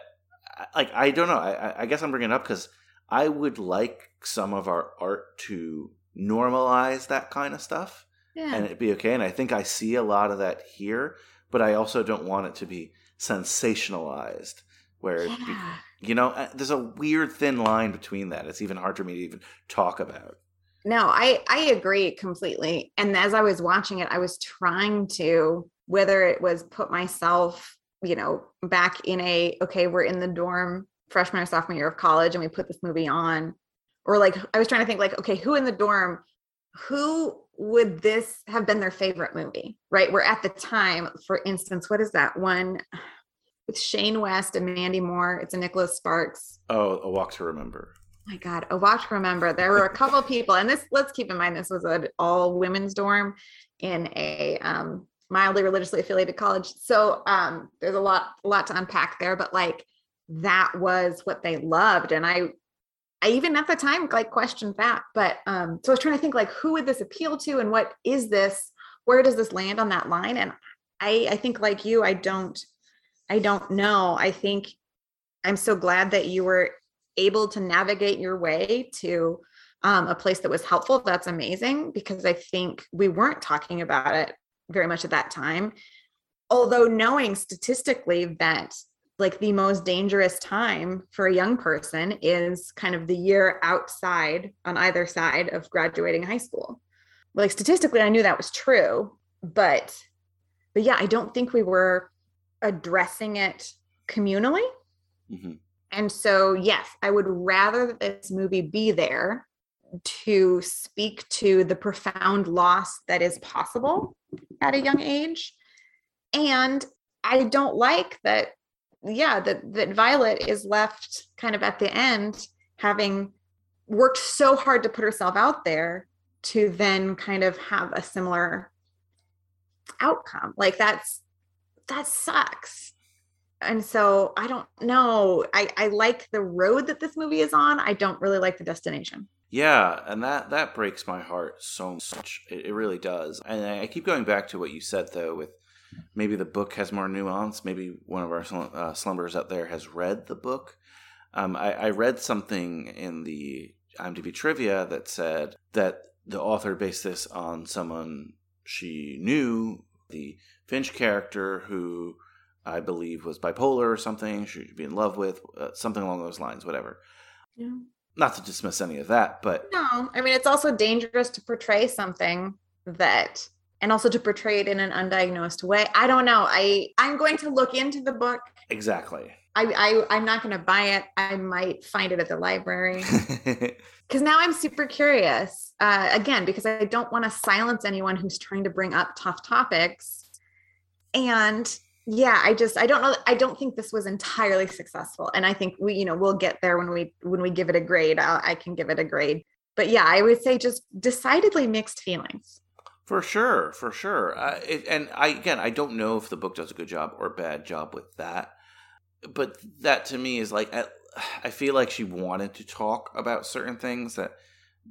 like I don't know. I, I guess I'm bringing it up because I would like some of our art to normalize that kind of stuff, Yeah. and it'd be okay. And I think I see a lot of that here, but I also don't want it to be sensationalized, where yeah. You know, uh, there's a weird thin line between that. It's even hard for me to even talk about. No, I I agree completely. And as I was watching it, I was trying to whether it was put myself, you know, back in a okay, we're in the dorm freshman or sophomore year of college and we put this movie on or like I was trying to think like okay, who in the dorm who would this have been their favorite movie? Right? Where at the time, for instance, what is that one with Shane West and Mandy Moore? It's a Nicholas Sparks Oh, a walk to remember. my god a Walk to remember there were a couple people and this let's keep in mind this was an all women's dorm in a um, mildly religiously affiliated college so um, there's a lot a lot to unpack there but like that was what they loved and i i even at the time like questioned that but um so i was trying to think like who would this appeal to and what is this where does this land on that line and i i think like you i don't i don't know i think i'm so glad that you were able to navigate your way to um, a place that was helpful, that's amazing because I think we weren't talking about it very much at that time. Although knowing statistically that like the most dangerous time for a young person is kind of the year outside on either side of graduating high school. Like statistically, I knew that was true, but but yeah, I don't think we were addressing it communally. hmm And so, yes, I would rather that this movie be there to speak to the profound loss that is possible at a young age. And I don't like that, yeah, that, that Violet is left kind of at the end having worked so hard to put herself out there to then kind of have a similar outcome. Like that's that sucks and so i don't know i i like the road that this movie is on i don't really like the destination Yeah, and that that breaks my heart so much. It, it really does. And I, keep going back to what you said though, with maybe the book has more nuance. Maybe one of our slum- uh, slumbers out there has read the book. Um, I, I read something in the IMDb trivia that said that the author based this on someone she knew, the Finch character, who I believe was bipolar or something. She'd be in love with uh, something along those lines. Whatever. yeah Not to dismiss any of that, but no i mean it's also dangerous to portray something that and also to portray it in an undiagnosed way i don't know i i'm going to look into the book exactly. i, I i'm not going to buy it i might find it at the library because now i'm super curious uh, again because i don't want to silence anyone who's trying to bring up tough topics and yeah i just i don't know i don't think this was entirely successful and i think we you know we'll get there when we when we give it a grade I'll, i can give it a grade but yeah i would say just decidedly mixed feelings for sure, for sure. Uh, it, and I again, I don't know if the book does a good job or bad job with that, but that to me is like I, I feel like she wanted to talk about certain things that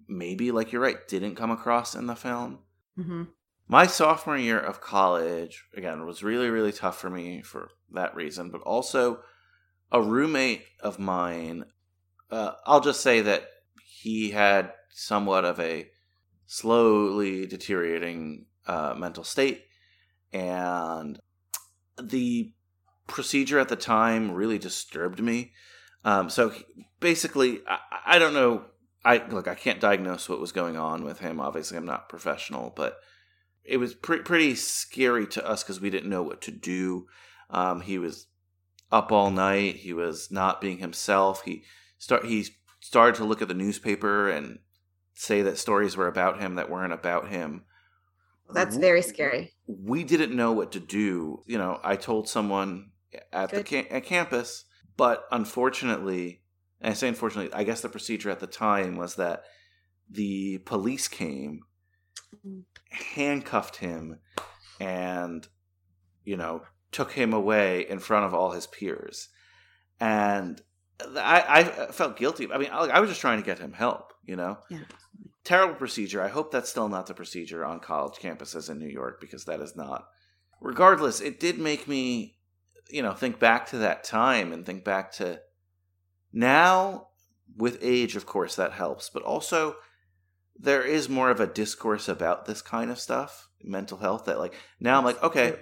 maybe, like you're right, didn't come across in the film. mm-hmm. My sophomore year of college, again, was really, really tough for me for that reason, but also a roommate of mine, uh, I'll just say that he had somewhat of a slowly deteriorating uh, mental state. And the procedure at the time really disturbed me. Um, so basically, I, I don't know. I look, I can't diagnose what was going on with him. Obviously, I'm not professional, but it was pre- pretty scary to us because we didn't know what to do. Um, he was up all night. He was not being himself. He start he started to look at the newspaper and say that stories were about him that weren't about him. that's very scary We didn't know what to do. You know, I told someone at the Good. ca- at campus, But unfortunately, and I say unfortunately, I guess the procedure at the time was that the police came, handcuffed him, and, you know, took him away in front of all his peers. And I, I felt guilty. I mean, I, I was just trying to get him help, you know? Yeah. Terrible procedure. I hope that's still not the procedure on college campuses in New York because that is not. Regardless, it did make me, you know, think back to that time and think back to now with age, of course, that helps, but also there is more of a discourse about this kind of stuff, mental health, that like now I'm like, okay,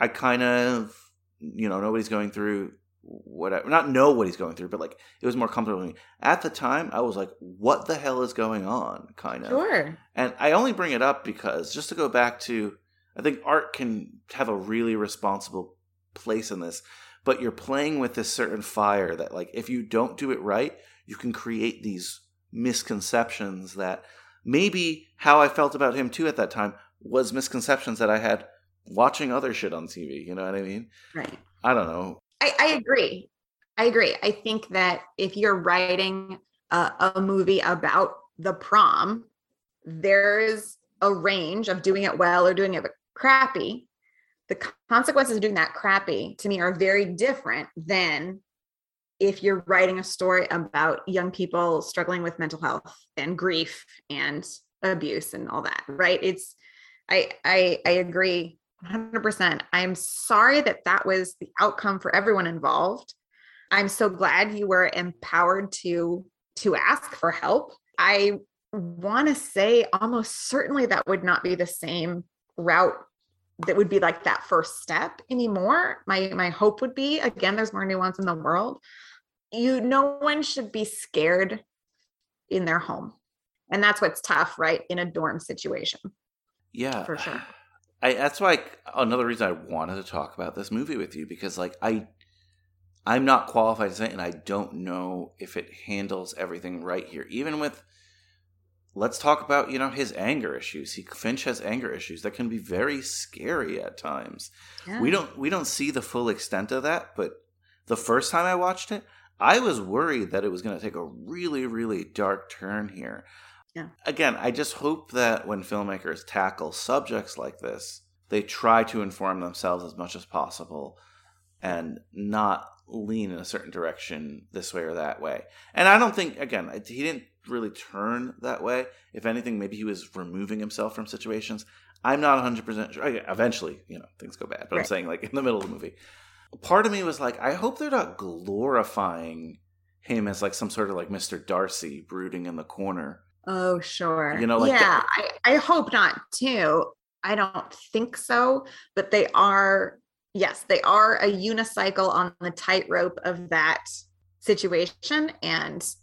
I kind of, you know, nobody's going through whatever, not know what he's going through, but like it was more comfortable with me. At the time, I was like, what the hell is going on? Kind of. Sure. And I only bring it up because just to go back to, I think art can have a really responsible place in this, but you're playing with this certain fire that, like, if you don't do it right, you can create these misconceptions that maybe how I felt about him too at that time was misconceptions that I had watching other shit on TV. You know what I mean? Right. I don't know. I, I agree. I agree. I think that if you're writing a, a movie about the prom, there's a range of doing it well or doing it crappy. The consequences of doing that crappy to me are very different than if you're writing a story about young people struggling with mental health and grief and abuse and all that right? It's i i i agree 100% i'm sorry that that was the outcome for everyone involved. I'm so glad you were empowered to to ask for help. I want to say almost certainly that would not be the same route that would be like that first step anymore. My my hope would be again there's more nuance in the world. You no one should be scared in their home. And that's what's tough right in a dorm situation. Yeah. for sure. I that's why another reason I wanted to talk about this movie with you because like I I'm not qualified to say and I don't know if it handles everything right here. Even with let's talk about, you know, his anger issues. He Finch has anger issues that can be very scary at times. yeah. We don't we don't see the full extent of that, but the first time I watched it, I was worried that it was going to take a really really dark turn here. Yeah. Again, I just hope that when filmmakers tackle subjects like this, they try to inform themselves as much as possible and not lean in a certain direction this way or that way. And I don't think again, he didn't really turn that way. If anything, maybe he was removing himself from situations. I'm not 100% sure. Eventually, you know, things go bad. But I'm saying, like, in the middle of the movie. Part of me was like, I hope they're not glorifying him as, like, some sort of, like, Mr. Darcy brooding in the corner. oh sure You know, like yeah I, I hope not too i don't think so but they are yes they are a unicycle on the tightrope of that situation and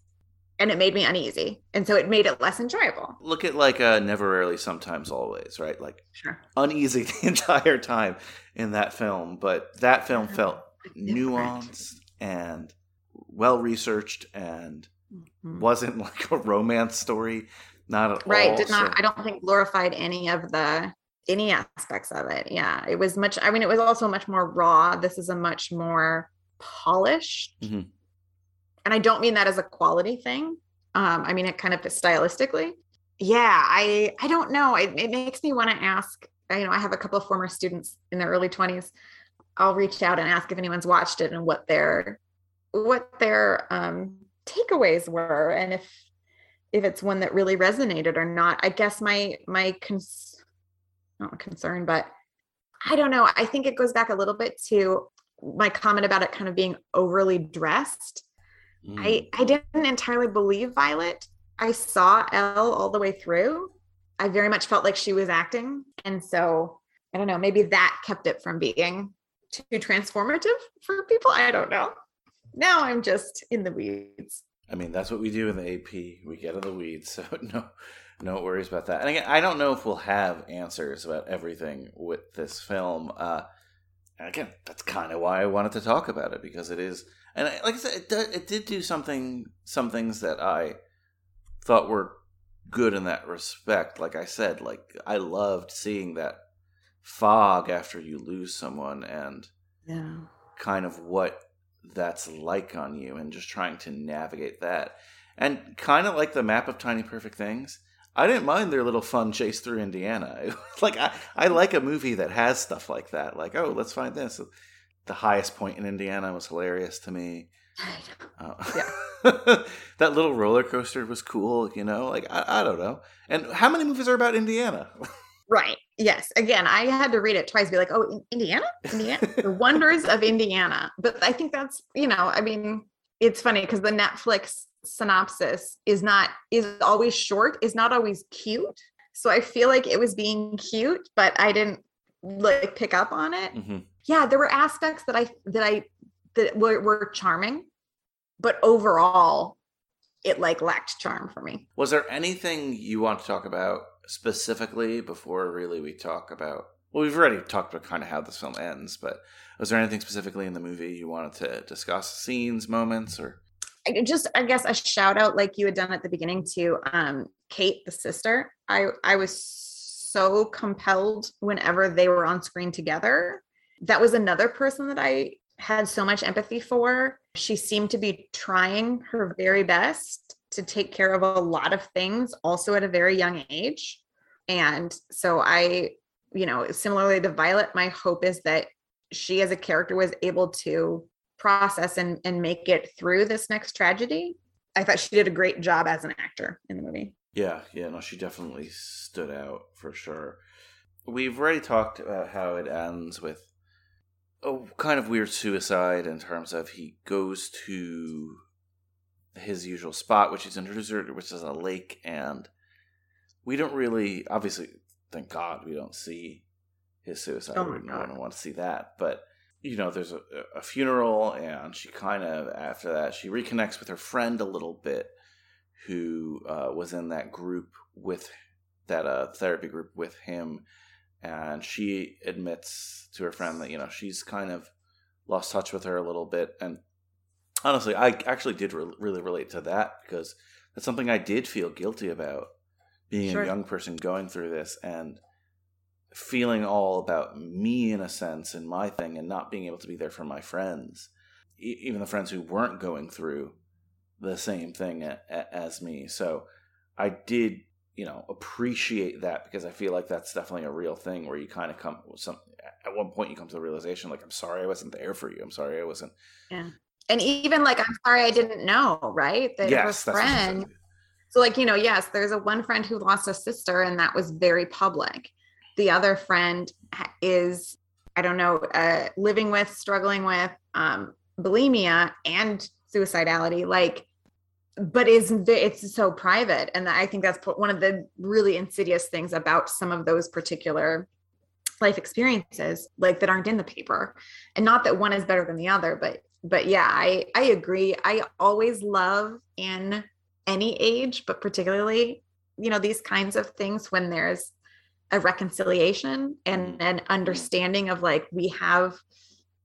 and it made me uneasy and so it made it less enjoyable Look at, like, uh, Never Rarely, Sometimes, Always, right? Like, sure uneasy the entire time in that film. But that film felt nuanced and well researched and Mhm. wasn't like a romance story. Not at right all. did not so- i don't think glorified any of the any aspects of it yeah. It was much i mean it was also much more raw. This is a much more polished Mhm. and i don't mean that as a quality thing. Um i mean it kind of stylistically. Yeah i i don't know. It, it makes me want to ask you know i have a couple of former students in their early 20s i'll reach out and ask if anyone's watched it and what their what their um takeaways were and if if it's one that really resonated or not. I guess my my cons- not a concern but i don't know i think it goes back a little bit to my comment about it kind of being overly dressed Mm. I, I didn't entirely believe Violet. I saw Elle all the way through. I very much felt like she was acting. And so I don't know, maybe that kept it from being too transformative for people. I don't know. Now I'm just in the weeds. I mean, that's what we do in the AP. We get in the weeds, so no, no worries about that. And again, I don't know if we'll have answers about everything with this film. Uh, and again, that's kind of why I wanted to talk about it because it is, and I- like I said, it, do, it did do something, some things that I thought were good in that respect. Like I said, like I loved seeing that fog after you lose someone and Yeah. kind of what that's like on you and just trying to navigate that. And kind of like the map of tiny perfect things, I didn't mind their little fun chase through Indiana. like I, I like a movie that has stuff like that. Like, oh, let's find this. The highest point in Indiana was hilarious to me. Uh, yeah. that little roller coaster was cool, you know? Like I, I don't know. And how many movies are about Indiana? Right. Yes. Again, I had to read it twice, be like, oh, Indiana? Indiana? the wonders of Indiana. But I think that's, you know, I mean, it's funny because the Netflix synopsis is not is always short, is not always cute. So I feel like it was being cute, but I didn't like pick up on it. Mm-hmm. Yeah, there were aspects that I that I that were, were charming, but overall it like lacked charm for me. Was there anything you want to talk about specifically before really we talk about well we've already talked about kind of how this film ends but was there anything specifically in the movie you wanted to discuss? Scenes moments or? Just i guess a shout out like you had done at the beginning to um kate the sister. I i was so compelled whenever they were on screen together. That was another person that i had so much empathy for. She seemed to be trying her very best to take care of a lot of things also at a very young age. And so I, you know, similarly to Violet, my hope is that she as a character was able to process and, and make it through this next tragedy. I thought she did a great job as an actor in the movie. Yeah, yeah, no, she definitely stood out for sure. We've already talked about how it ends with a kind of weird suicide in terms of he goes to his usual spot, which he's introduced which is a lake, and we don't really, obviously, thank God, we don't see his suicide. Oh we don't want to see that, but you know, there's a, a funeral, and she kind of after that she reconnects with her friend a little bit, who uh, was in that group with that uh, therapy group with him, and she admits to her friend that you know she's kind of lost touch with her a little bit, and honestly, I actually did re- really relate to that because that's something I did feel guilty about being sure. a young person going through this and feeling all about me in a sense and my thing and not being able to be there for my friends, e- even the friends who weren't going through the same thing a- a- as me. So I did, you know, appreciate that because I feel like that's definitely a real thing where you kind of come some at one point you come to the realization like I'm sorry I wasn't there for you. I'm sorry I wasn't yeah and even like i'm sorry i didn't know right that yes, a friend so like you know yes there's a one friend who lost a sister and that was very public. The other friend is i don't know uh, living with struggling with um, bulimia and suicidality like but is it's so private. And i think that's one of the really insidious things about some of those particular life experiences like that aren't in the paper. And not that one is better than the other but but yeah, I I agree. I always love in any age, but particularly, you know, these kinds of things when there's a reconciliation and mm-hmm. an understanding of like we have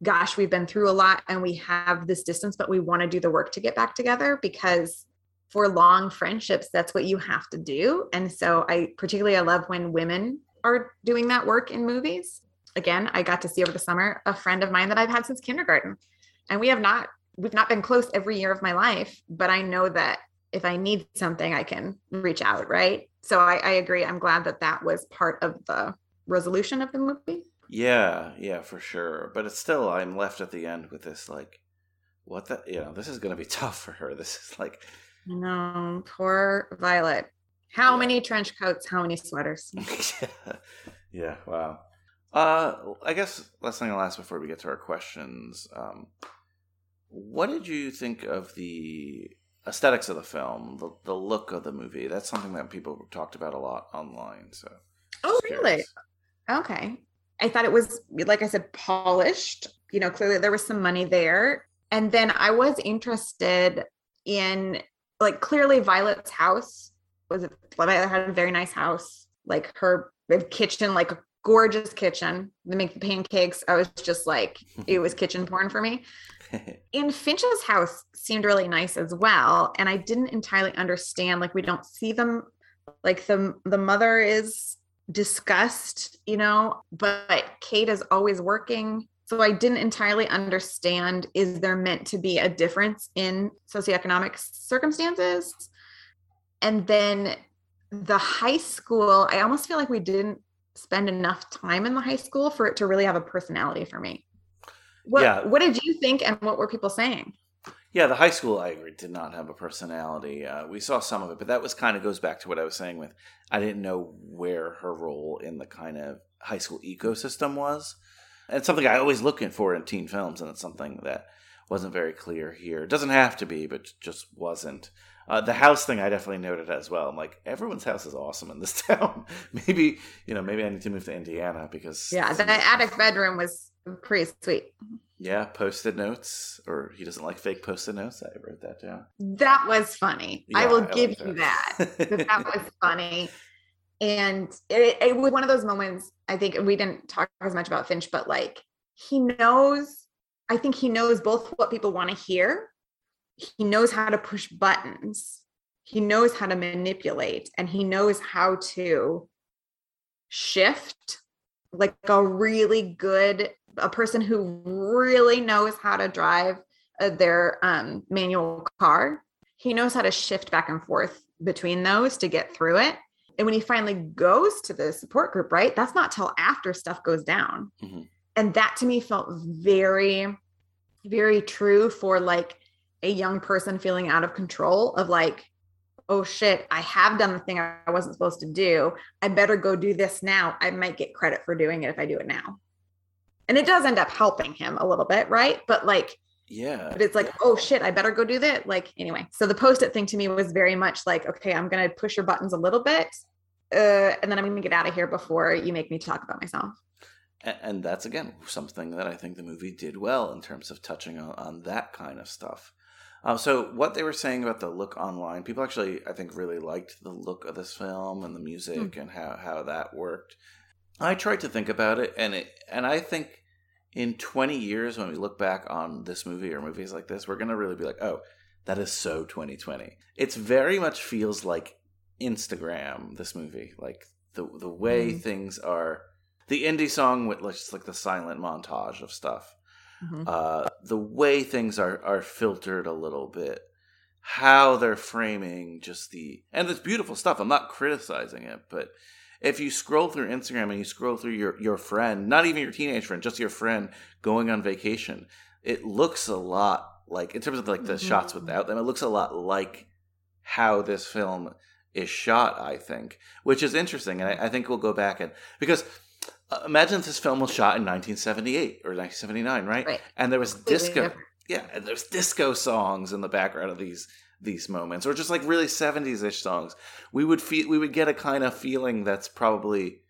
gosh, we've been through a lot and we have this distance, but we want to do the work to get back together because for long friendships, that's what you have to do. And so I particularly I love when women are doing that work in movies. Again, I got to see over the summer a friend of mine that I've had since kindergarten and we have not we've not been close every year of my life but i know that if i need something i can reach out right? So i, I agree. I'm glad that that was part of the resolution of the movie. Yeah yeah for sure. But it's still i'm left at the end with this like what the you know this is going to be tough for her. This is like no poor violet. How yeah. many trench coats how many sweaters? Yeah. yeah wow. Uh i guess last thing i'll ask before we get to our questions um what did you think of the aesthetics of the film, the, the look of the movie? That's something that people talked about a lot online. So, oh really? Okay. I thought it was like I said, polished. You know, clearly there was some money there, and then I was interested in like clearly Violet's house was it Violet had a very nice house, like her kitchen, like a gorgeous kitchen. They make the pancakes. I was just like, it was kitchen porn for me. in Finch's house seemed really nice as well. And I didn't entirely understand, like we don't see them like the the mother is discussed, you know, but Kate is always working. So I didn't entirely understand is there meant to be a difference in socioeconomic circumstances? And then the high school, I almost feel like we didn't spend enough time in the high school for it to really have a personality for me. What Yeah. what did you think and what were people saying? Yeah, the high school I agree did not have a personality. Uh, we saw some of it, but that was kind of goes back to what I was saying with I didn't know where her role in the kind of high school ecosystem was. And something I always looking for in teen films, and it's something that wasn't very clear here. It doesn't have to be, but just wasn't. Uh, the house thing I definitely noted as well. I'm like, everyone's house is awesome in this town. maybe you know, maybe I need to move to Indiana because Yeah, the attic bedroom was pretty sweet. Yeah, post-it notes, or he doesn't like fake post-it notes. I wrote that down. That was funny. I will I give you that. that. that that was funny. And it, it was one of those moments, I think we didn't talk as much about Finch, but like he knows, I think he knows both what people want to hear. He knows how to push buttons. He knows how to manipulate and he knows how to shift like a really good a person who really knows how to drive uh, their um, manual car he knows how to shift back and forth between those to get through it and when he finally goes to the support group right that's not till after stuff goes down Mhm. and that to me felt very very true for like a young person feeling out of control of like oh shit i have done the thing i wasn't supposed to do. I better go do this now. I might get credit for doing it if i do it now. And it does end up helping him a little bit right? But like Yeah, but it's like oh shit i better go do that. Like anyway. So the post-it thing to me was very much like okay i'm gonna push your buttons a little bit uh, and then i'm gonna get out of here before you make me talk about myself. And that's again something that I think the movie did well in terms of touching on, on that kind of stuff. Uh, so what they were saying about the look online, people actually I think really liked the look of this film and the music and how how that worked. I tried to think about it, and it and I think in twenty years when we look back on this movie or movies like this, we're gonna really be like, oh, that is so 2020. It's very much feels like Instagram. This movie, like the the way Mhm. things are the indie song with like, just like the silent montage of stuff uh, the way things are are filtered a little bit how they're framing just the and it's beautiful stuff i'm not criticizing it but if you scroll through instagram and you scroll through your your friend not even your teenage friend just your friend going on vacation it looks a lot like in terms of like the shots Mhm. without them it looks a lot like how this film is shot i think which is interesting and i, I think we'll go back and because uh, imagine if this film was shot in 1978 or 1979 right, Right. and there was Completely disco different. yeah and there's disco songs in the background of these these moments or just like really 70s-ish songs. We would feel we would get a kind of feeling that's probably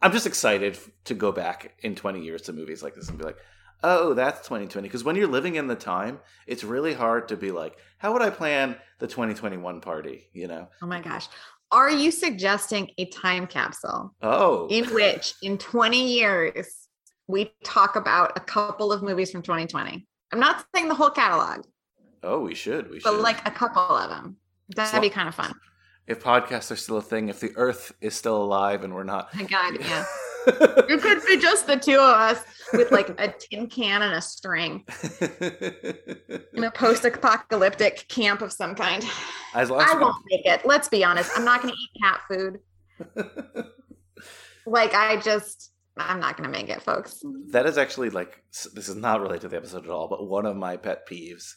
I'm just excited to go back in 20 years to movies like this and be like oh that's 2020 because when you're living in the time it's really hard to be like how would i plan the 2021 party? You know? Oh my gosh are you suggesting a time capsule? Oh. In which in 20 years we talk about a couple of movies from 2020 i'm not saying the whole catalog. Oh we should we should. but like a couple of them. That'd be kind of fun if podcasts are still a thing if the earth is still alive and we're not my god yeah. It could be just the two of us with like a tin can and a string. In a post-apocalyptic camp of some kind. As long as i won't make it let's be honest. I'm not going to eat cat food. Like i just i'm not going to make it folks. That is actually like this is not related to the episode at all but one of my pet peeves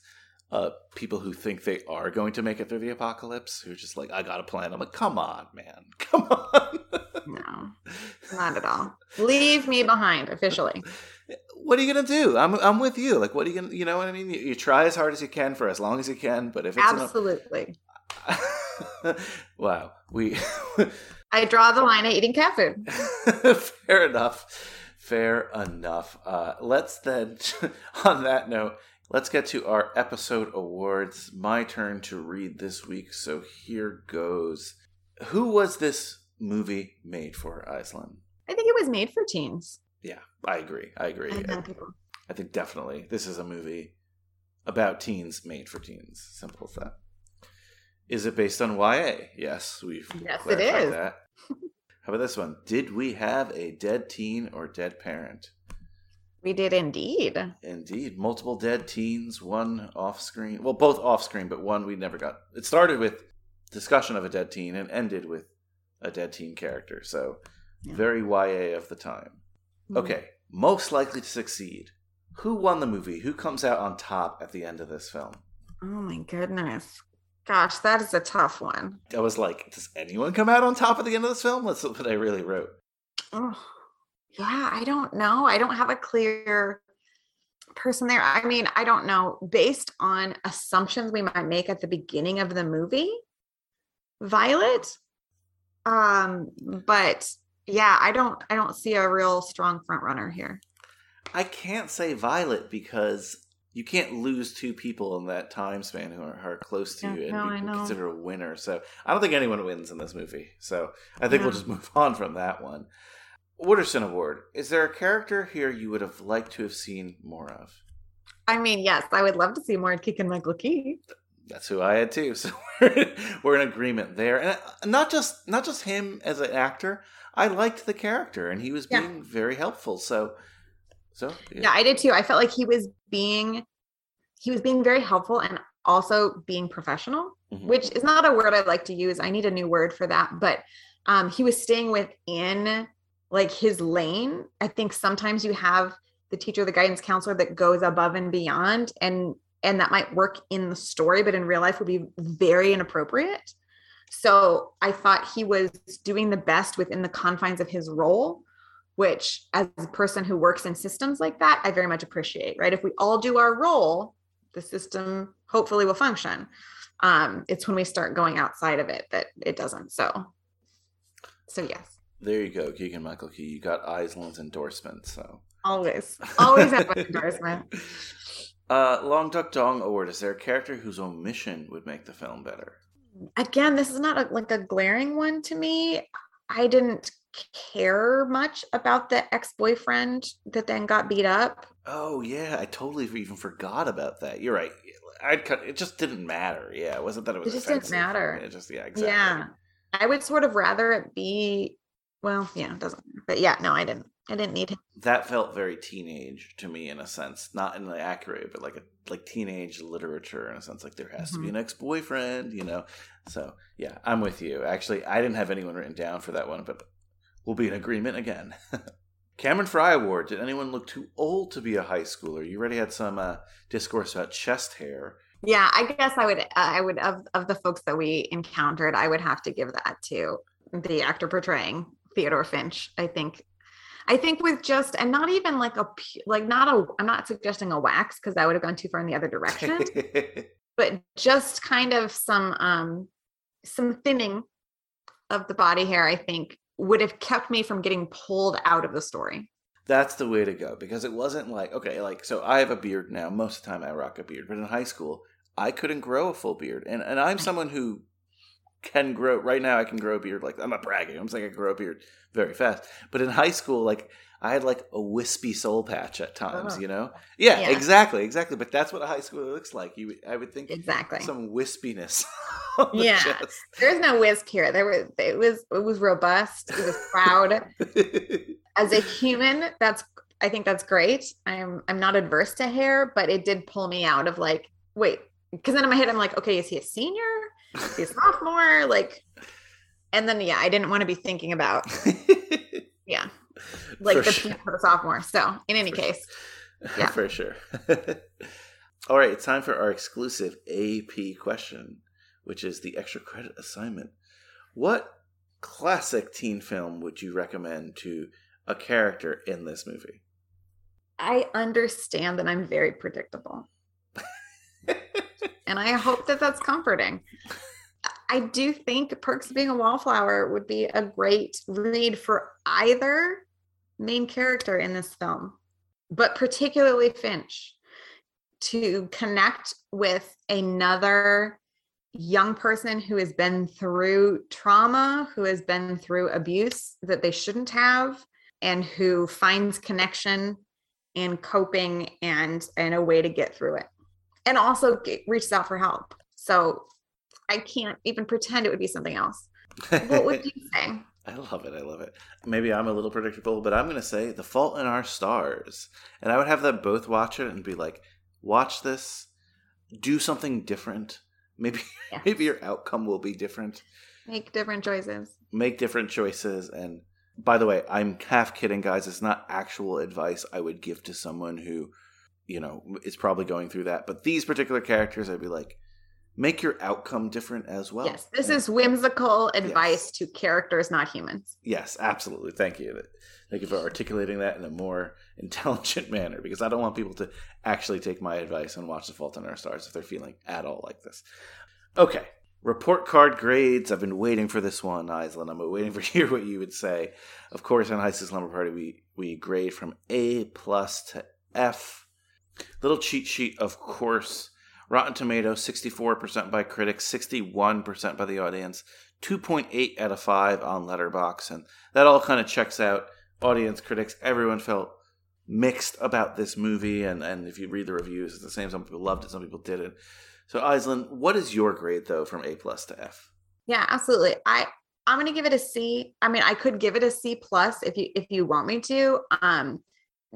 uh people who think they are going to make it through the apocalypse who are just like i got a plan. I'm like come on man. Come on. No not at all. Leave me behind officially. What are you gonna do? I'm, I'm with you. Like what are you gonna you know what i mean? You, you try as hard as you can for as long as you can but if it's absolutely. Wow. We i draw the line at eating cat food. Fair enough. Fair enough. Uh, let's then on that note let's get to our episode awards. My turn to read this week so here goes. Who was this movie made for Aislinn i think it was made for teens. Yeah i agree i agree. I. I think definitely this is a movie about teens made for teens simple as that. Is it based on ya yes we've Yes, it clarified that. How about this one? Did we have a dead teen or dead parent We did indeed. Indeed. Multiple dead teens, one off screen. Well, both off screen, but one we never got. It started with discussion of a dead teen and ended with a dead teen character. So, Yeah. very YA of the time. Hmm. Okay, most likely to succeed. Who won the movie? Who comes out on top at the end of this film? Oh my goodness. Gosh, that is a tough one. I was like, does anyone come out on top at the end of this film? That's what I really wrote. Oh, yeah, I don't know. I don't have a clear person there. I mean, I don't know. Based on assumptions we might make at the beginning of the movie, Violet. Um, but yeah, I don't I don't see a real strong front runner here. I can't say Violet because you can't lose two people in that time span who are, are close to Yeah, you and no, be considered a winner. So I don't think anyone wins in this movie. So I think we'll just move on from that one. Wooderson Award. Is there a character here you would have liked to have seen more of? I mean, yes, I would love to see more Keegan Michael Key. That's who I had too. So we're, we're in agreement there, and uh, not just not just him as an actor. I liked the character, and he was Yeah. being very helpful. So, so Yeah, I did too. I felt like he was being he was being very helpful and also being professional, Mhm. which is not a word I like to use. I need a new word for that. But um he was staying within like his lane. I think sometimes you have the teacher, the guidance counselor that goes above and beyond and and that might work in the story, but in real life would be very inappropriate. So I thought he was doing the best within the confines of his role which as a person who works in systems like that, I very much appreciate, right? If we all do our role, the system hopefully will function. Um, it's when we start going outside of it that it doesn't. So, so yes, there you go, Keegan Michael Key. You got Aislinn's endorsement. So always, always have my endorsement. Uh, Long Duck Dong Award. Is there a character whose omission would make the film better? Again, this is not a, like a glaring one to me. I didn't care much about the ex-boyfriend that then got beat up. Oh yeah, I totally even forgot about that. You're right. I'd cut. It just didn't matter. Yeah, it wasn't that it was. It just didn't matter. It just yeah, exactly. Yeah. I would sort of rather it be well, yeah, it doesn't but yeah, no, I didn't. I didn't need him. That felt very teenage to me in a sense, not in the accurate, but like a like teenage literature in a sense. Like there has to be Mhm. an ex boyfriend, you know. So yeah, I'm with you. Actually, I didn't have anyone written down for that one, but we'll be in agreement again. Cameron Fry Award. Did anyone look too old to be a high schooler? You already had some uh, discourse about chest hair. Yeah, I guess I would uh, I would of of the folks that we encountered, I would have to give that to the actor portraying Theodore Finch. I think I think with just and not even like a like not a I'm not suggesting a wax because that would have gone too far in the other direction, but just kind of some um some thinning of the body hair I think would have kept me from getting pulled out of the story. That's the way to go because it wasn't like okay, like so I have a beard now. Most of the time I rock a beard, but in high school I couldn't grow a full beard, and and I'm someone who can grow. Right now I can grow a beard. Like I'm not bragging. I'm saying I can grow a beard very fast. But in high school, like I had like a wispy soul patch at times. Oh. You know? Yeah, Yeah. exactly, exactly. But that's what a high schooler looks like. You, I would think Exactly. some wispiness. Yeah. chest. There's no wisp here. There was it was it was robust. It was proud. as a human that's i think that's great i'm i'm not adverse to hair but it did pull me out of like wait because then in my head i'm like okay is he a senior is a sophomore like and then yeah i didn't want to be thinking about yeah like For the sure. peak for the sophomore so in any For case Yeah. for sure. All right, it's time for our exclusive AP question, which is the extra credit assignment. What classic teen film would you recommend to a character in this movie? i understand that i'm very predictable and i hope that that's comforting. I do think perks of being a wallflower would be a great read for either main character in this film but particularly finch to connect with another young person who has been through trauma who has been through abuse that they shouldn't have and who finds connection and coping and and a way to get through it and also get, reaches out for help so i can't even pretend it would be something else what would you say I love it. I love it. Maybe I'm a little predictable, but I'm going to say The Fault in Our Stars. And I would have them both watch it and be like, watch this, do something different. Maybe Yeah. maybe your outcome will be different. Make different choices. Make different choices and by the way, I'm half kidding guys. It's not actual advice I would give to someone who, you know, is probably going through that, but these particular characters I'd be like make your outcome different as well. yes, this And- is whimsical advice Yes. to characters, not humans. Yes, absolutely. Thank you. Thank you for articulating that in a more intelligent manner because I don't want people to actually take my advice and watch The Fault in Our Stars if they're feeling at all like this. Okay. Report card grades. I've been waiting for this one, Aislinn. I'm waiting for hear what you would say. Of course, on High School Slumber Party, we, we grade from A plus to F. Little cheat sheet, of course. Rotten Tomatoes, 64% by critics, 61% by the audience, 2.8 out of 5 on Letterboxd, and that all kind of checks out. Audience, critics, everyone felt mixed about this movie, and, and if you read the reviews, it's the same. Some people loved it, some people didn't. So, Aislinn, what is your grade though from A plus to F? Yeah, absolutely. I I'm gonna give it a C. I mean, I could give it a C plus if you if you want me to. Um,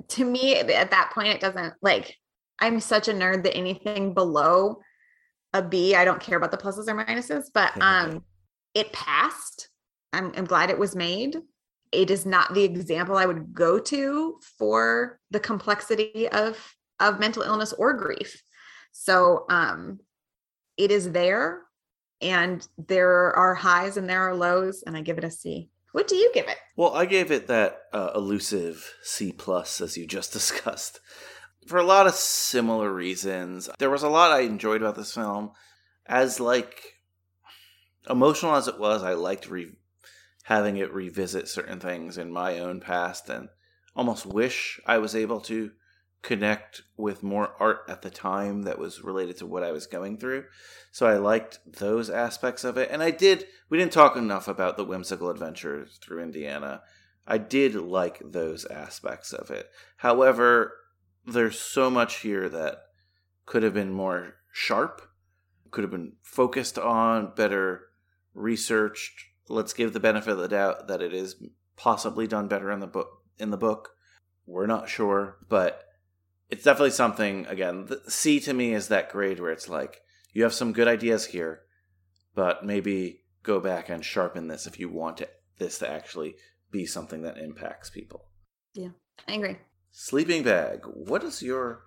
to me, at that point, it doesn't like. I'm such a nerd that anything below a B, I don't care about the pluses or minuses. But um, it passed. I'm, I'm glad it was made. It is not the example I would go to for the complexity of of mental illness or grief. So um, it is there and there are highs and there are lows and i give it a c what do you give it Well, I gave it that uh, elusive C plus as you just discussed for a lot of similar reasons. There was a lot I enjoyed about this film, as like emotional as it was. I liked re- having it revisit certain things in my own past, and almost wish I was able to connect with more art at the time that was related to what I was going through. So I liked those aspects of it. And I did, we didn't talk enough about the whimsical adventures through Indiana. I did like those aspects of it. However, there's so much here that could have been more sharp, could have been focused on, better researched. Let's give the benefit of the doubt that it is possibly done better in the book in the book. We're not sure, but it's definitely something again, the C to me is that grade where it's like you have some good ideas here, but maybe go back and sharpen this if you want it, this to actually be something that impacts people. Yeah, I agree Sleeping bag. What is your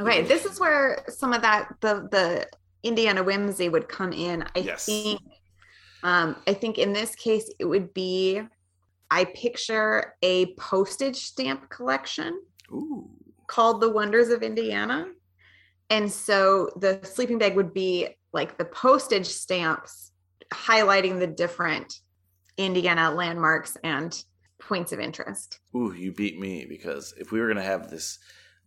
okay this is where some of that the the indiana whimsy would come in i Yes. think um i think in this case it would be i picture a postage stamp collection Ooh. Called the wonders of indiana and so the sleeping bag would be like the postage stamps highlighting the different indiana landmarks and points of interest Ooh, you beat me because if we were gonna have this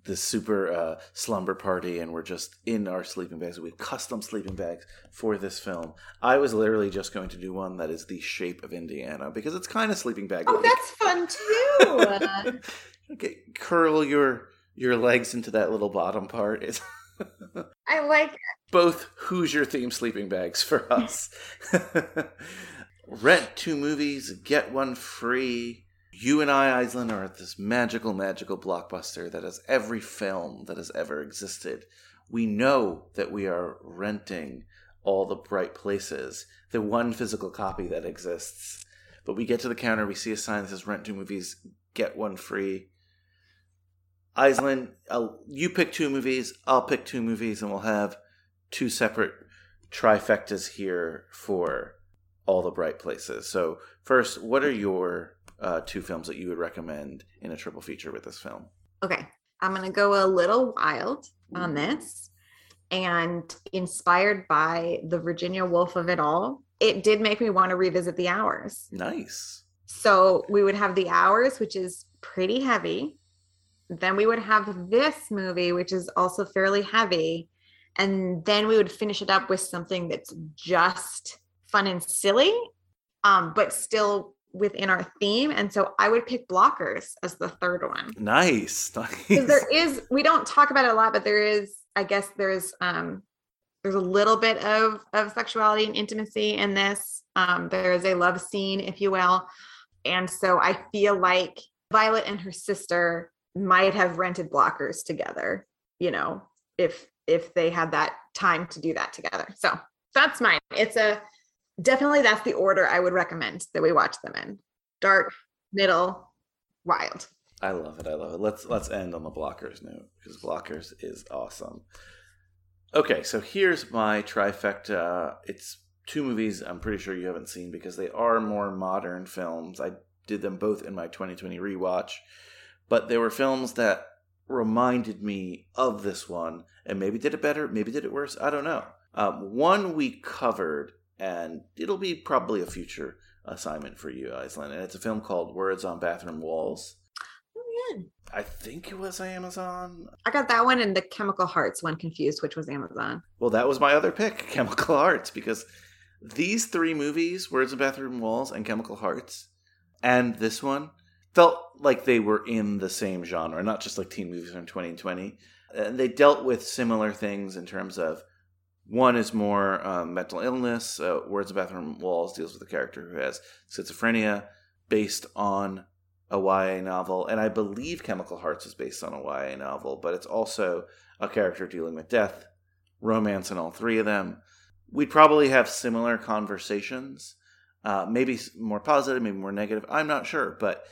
this super uh, slumber party and we're just in our sleeping bags, we have custom sleeping bags for this film. I was literally just going to do one that is the shape of Indiana because it's kind of sleeping bag. oh that's fun too okay, curl your your legs into that little bottom part. is i like both Hoosier themed sleeping bags for us. Rent two movies, get one free. You and I, Aislinn, are at this magical, magical blockbuster that has every film that has ever existed. We know that we are renting all the bright places, the one physical copy that exists. But we get to the counter, we see a sign that says rent two movies, get one free. Aislinn, I'll, you pick two movies, I'll pick two movies, and we'll have two separate trifectas here for all the bright places. So, first, what are your uh, two films that you would recommend in a triple feature with this film? okay i'm gonna go a little wild on this and inspired by the virginia woolf of it all it did make me want to revisit the hours Nice. so we would have the hours which is pretty heavy then we would have this movie which is also fairly heavy and then we would finish it up with something that's just fun and silly um, but still within our theme and so i would pick blockers as the third one Nice. Nice. there is we don't talk about it a lot but there is i guess there's um there's a little bit of of sexuality and intimacy in this. Um, there is a love scene, if you will, and so I feel like Violet and her sister might have rented blockers together. You know, if if they had that time to do that together. So that's mine. It's a definitely that's the order I would recommend that we watch them in. Dark, middle, wild. I love it. I love it. Let's let's end on the blockers note because blockers is awesome. Okay, so here's my trifecta. It's two movies I'm pretty sure you haven't seen because they are more modern films. I did them both in my 2020 rewatch, but they were films that reminded me of this one and maybe did it better, maybe did it worse. I don't know. Um, one we covered, and it'll be probably a future assignment for you, Aislinn, and it's a film called Words on Bathroom Walls. Oh, yeah. I think it was Amazon. I got that one and the Chemical Hearts one confused, which was Amazon. Well, that was my other pick, Chemical Hearts, because these three movies, Words on Bathroom Walls and Chemical Hearts, and this one, felt like they were in the same genre, not just like teen movies from 2020. And they dealt with similar things in terms of one is more um, mental illness. Uh, Words of Bathroom Walls deals with a character who has schizophrenia based on a YA novel. And I believe Chemical Hearts is based on a YA novel, but it's also a character dealing with death, romance in all three of them. We'd probably have similar conversations, uh, maybe more positive, maybe more negative. I'm not sure, but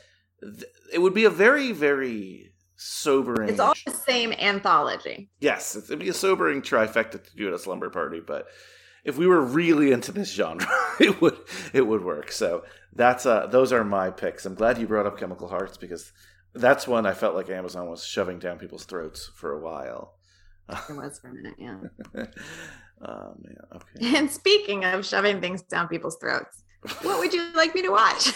it would be a very, very sobering. It's all the same anthology. Yes, it'd be a sobering trifecta to do at a slumber party, but if we were really into this genre, it would it would work. So that's uh those are my picks. I'm glad you brought up Chemical Hearts because that's one I felt like Amazon was shoving down people's throats for a while. It was for a minute, yeah. oh man, okay. And speaking of shoving things down people's throats, what would you like me to watch?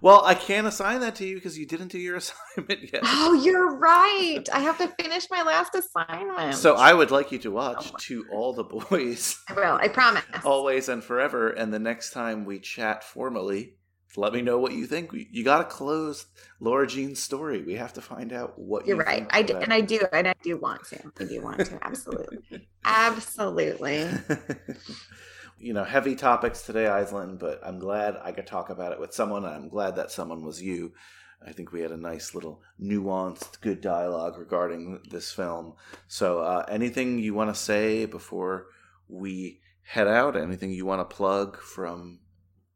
Well, I can't assign that to you because you didn't do your assignment yet. Oh, you're right. I have to finish my last assignment. So I would like you to watch oh To All the Boys. I will. I promise. Always and forever. And the next time we chat formally, let me know what you think. You got to close Lara Jean's story. We have to find out what you're you right. I do, and I do, and I do want to. I do want to. Absolutely, absolutely. you know, heavy topics today, Aislinn, but I'm glad I could talk about it with someone. I'm glad that someone was you. I think we had a nice little nuanced, good dialogue regarding this film. So, uh, anything you want to say before we head out? Anything you want to plug from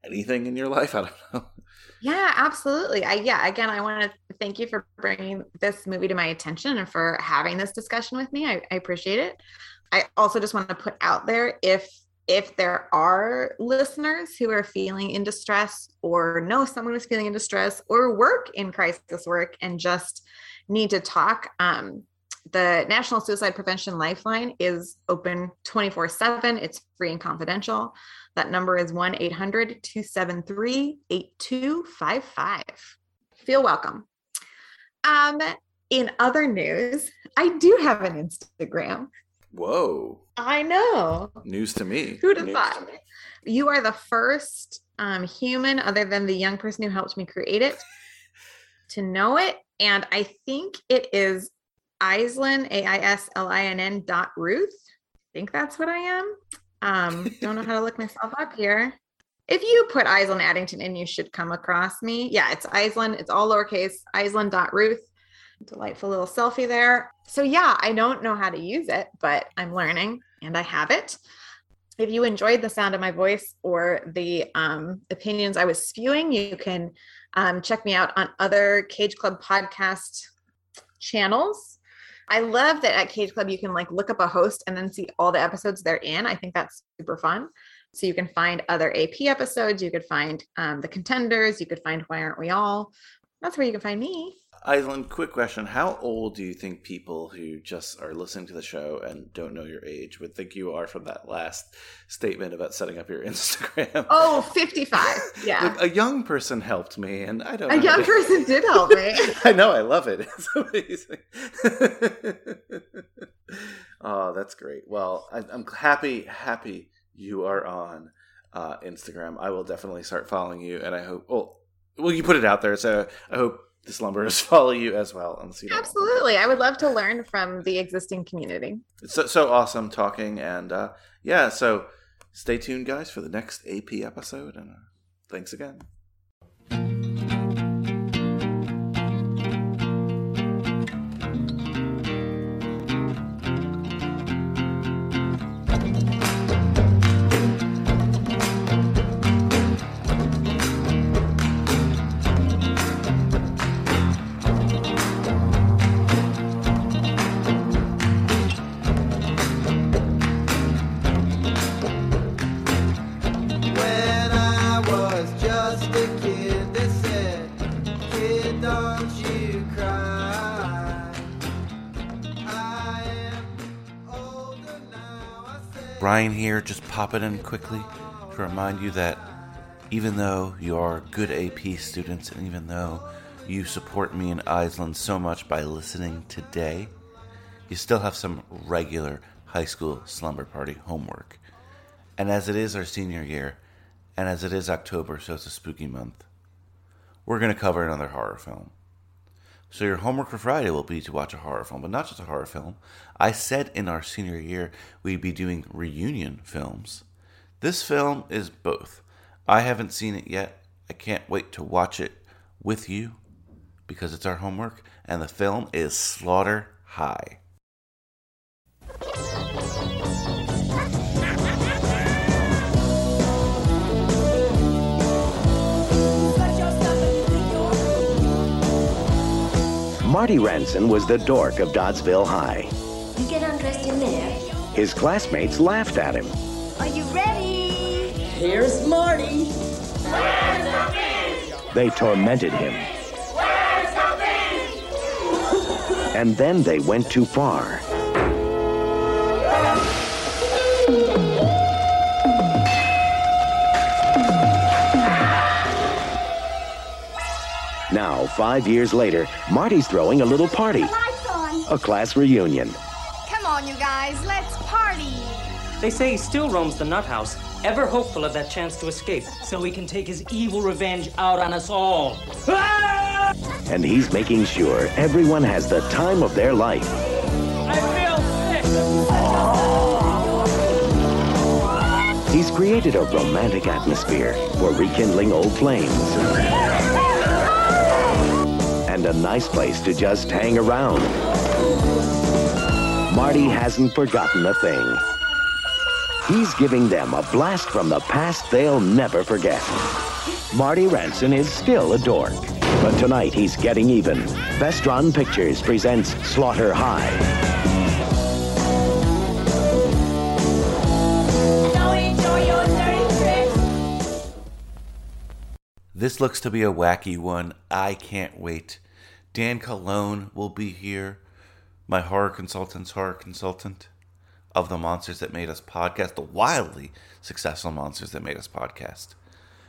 anything in your life? I don't know. Yeah, absolutely. I yeah, again, I want to thank you for bringing this movie to my attention and for having this discussion with me. I, I appreciate it. I also just want to put out there if if there are listeners who are feeling in distress or know someone who's feeling in distress or work in crisis work and just need to talk, um, the National Suicide Prevention Lifeline is open 24 7. It's free and confidential. That number is 1 800 273 8255. Feel welcome. Um, in other news, I do have an Instagram. Whoa. I know. News to me. Who'd have thought? You are the first um, human, other than the young person who helped me create it, to know it. And I think it is Aislinn, A I S L I N N dot Ruth. I think that's what I am. Um, don't know how to look myself up here. If you put Aislinn Addington in, you should come across me. Yeah, it's Aislinn. It's all lowercase. Aislinn dot Ruth delightful little selfie there. So, yeah, I don't know how to use it, but I'm learning and I have it. If you enjoyed the sound of my voice or the um, opinions I was spewing, you can um, check me out on other Cage Club podcast channels. I love that at Cage Club you can like look up a host and then see all the episodes they're in. I think that's super fun. So you can find other AP episodes, you could find um, the contenders, you could find Why Aren't We All. That's where you can find me. Aislinn, quick question. How old do you think people who just are listening to the show and don't know your age would think you are from that last statement about setting up your Instagram? Oh, 55. Yeah. Look, a young person helped me, and I don't A young person did help me. I know. I love it. It's amazing. oh, that's great. Well, I, am happy, happy you are on uh, Instagram. I will definitely start following you, and I hope, well, well, you put it out there, so I hope the slumberers follow you as well on the Cedar Absolutely. I would love to learn from the existing community. It's so, so awesome talking, and uh, yeah, so stay tuned, guys, for the next AP episode, and uh, thanks again. Brian here, just popping in quickly to remind you that even though you are good AP students and even though you support me in Aislinn so much by listening today, you still have some regular high school slumber party homework. And as it is our senior year, and as it is October, so it's a spooky month, we're going to cover another horror film. So your homework for Friday will be to watch a horror film, but not just a horror film. I said in our senior year we'd be doing reunion films. This film is both. I haven't seen it yet. I can't wait to watch it with you because it's our homework, and the film is Slaughter High. Marty Rantzen was the dork of Doddsville High. You get undressed in there. His classmates laughed at him. Are you ready? Here's Marty. Where's the beans? They tormented him. Where's the beans? And then they went too far. Now, five years later, Marty's throwing a little party, a class reunion. Come on, you guys. Let's party. They say he still roams the nut house, ever hopeful of that chance to escape, so he can take his evil revenge out on us all. Ah! And he's making sure everyone has the time of their life. I feel sick. He's created a romantic atmosphere for rekindling old flames. And a nice place to just hang around. Marty hasn't forgotten a thing. He's giving them a blast from the past they'll never forget. Marty Rantzen is still a dork. But tonight he's getting even. Vestron Pictures presents Slaughter High. Don't enjoy your dirty tricks. This looks to be a wacky one. I can't wait. Dan Colon will be here, my horror consultant's horror consultant of the Monsters That Made Us podcast, the wildly successful Monsters That Made Us podcast.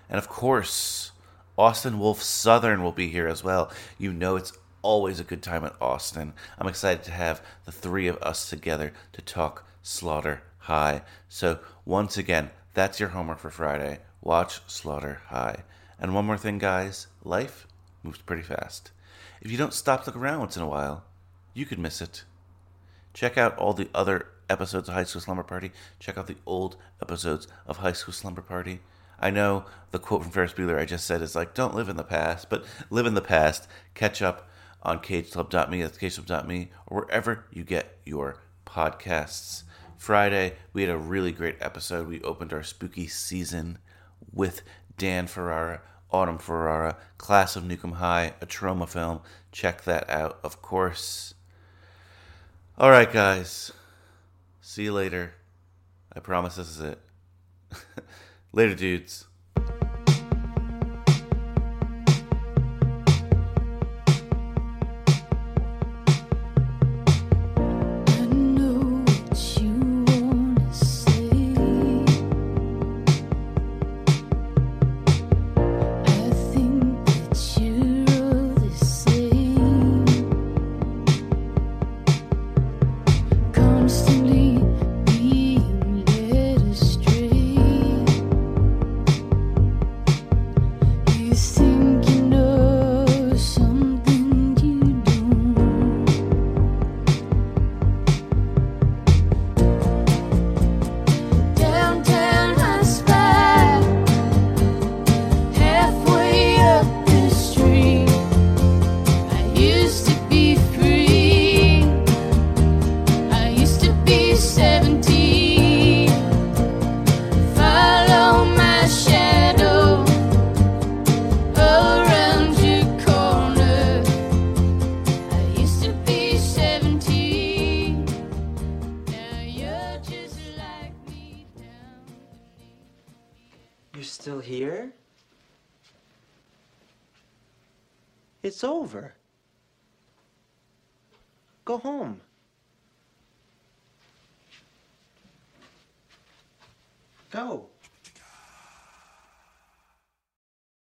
And of course, Austin Wolf Southern will be here as well. You know it's always a good time at Austin. I'm excited to have the three of us together to talk Slaughter High. So, once again, that's your homework for Friday. Watch Slaughter High. And one more thing, guys life moves pretty fast. If you don't stop to look around once in a while, you could miss it. Check out all the other episodes of High School Slumber Party. Check out the old episodes of High School Slumber Party. I know the quote from Ferris Bueller I just said is like, don't live in the past, but live in the past. Catch up on cageclub.me, that's cageclub.me, or wherever you get your podcasts. Friday, we had a really great episode. We opened our spooky season with Dan Ferrara, Autumn Ferrara, Class of Nuke 'Em High, a Troma film. Check that out, of course. All right, guys. See you later. I promise this is it. later, dudes.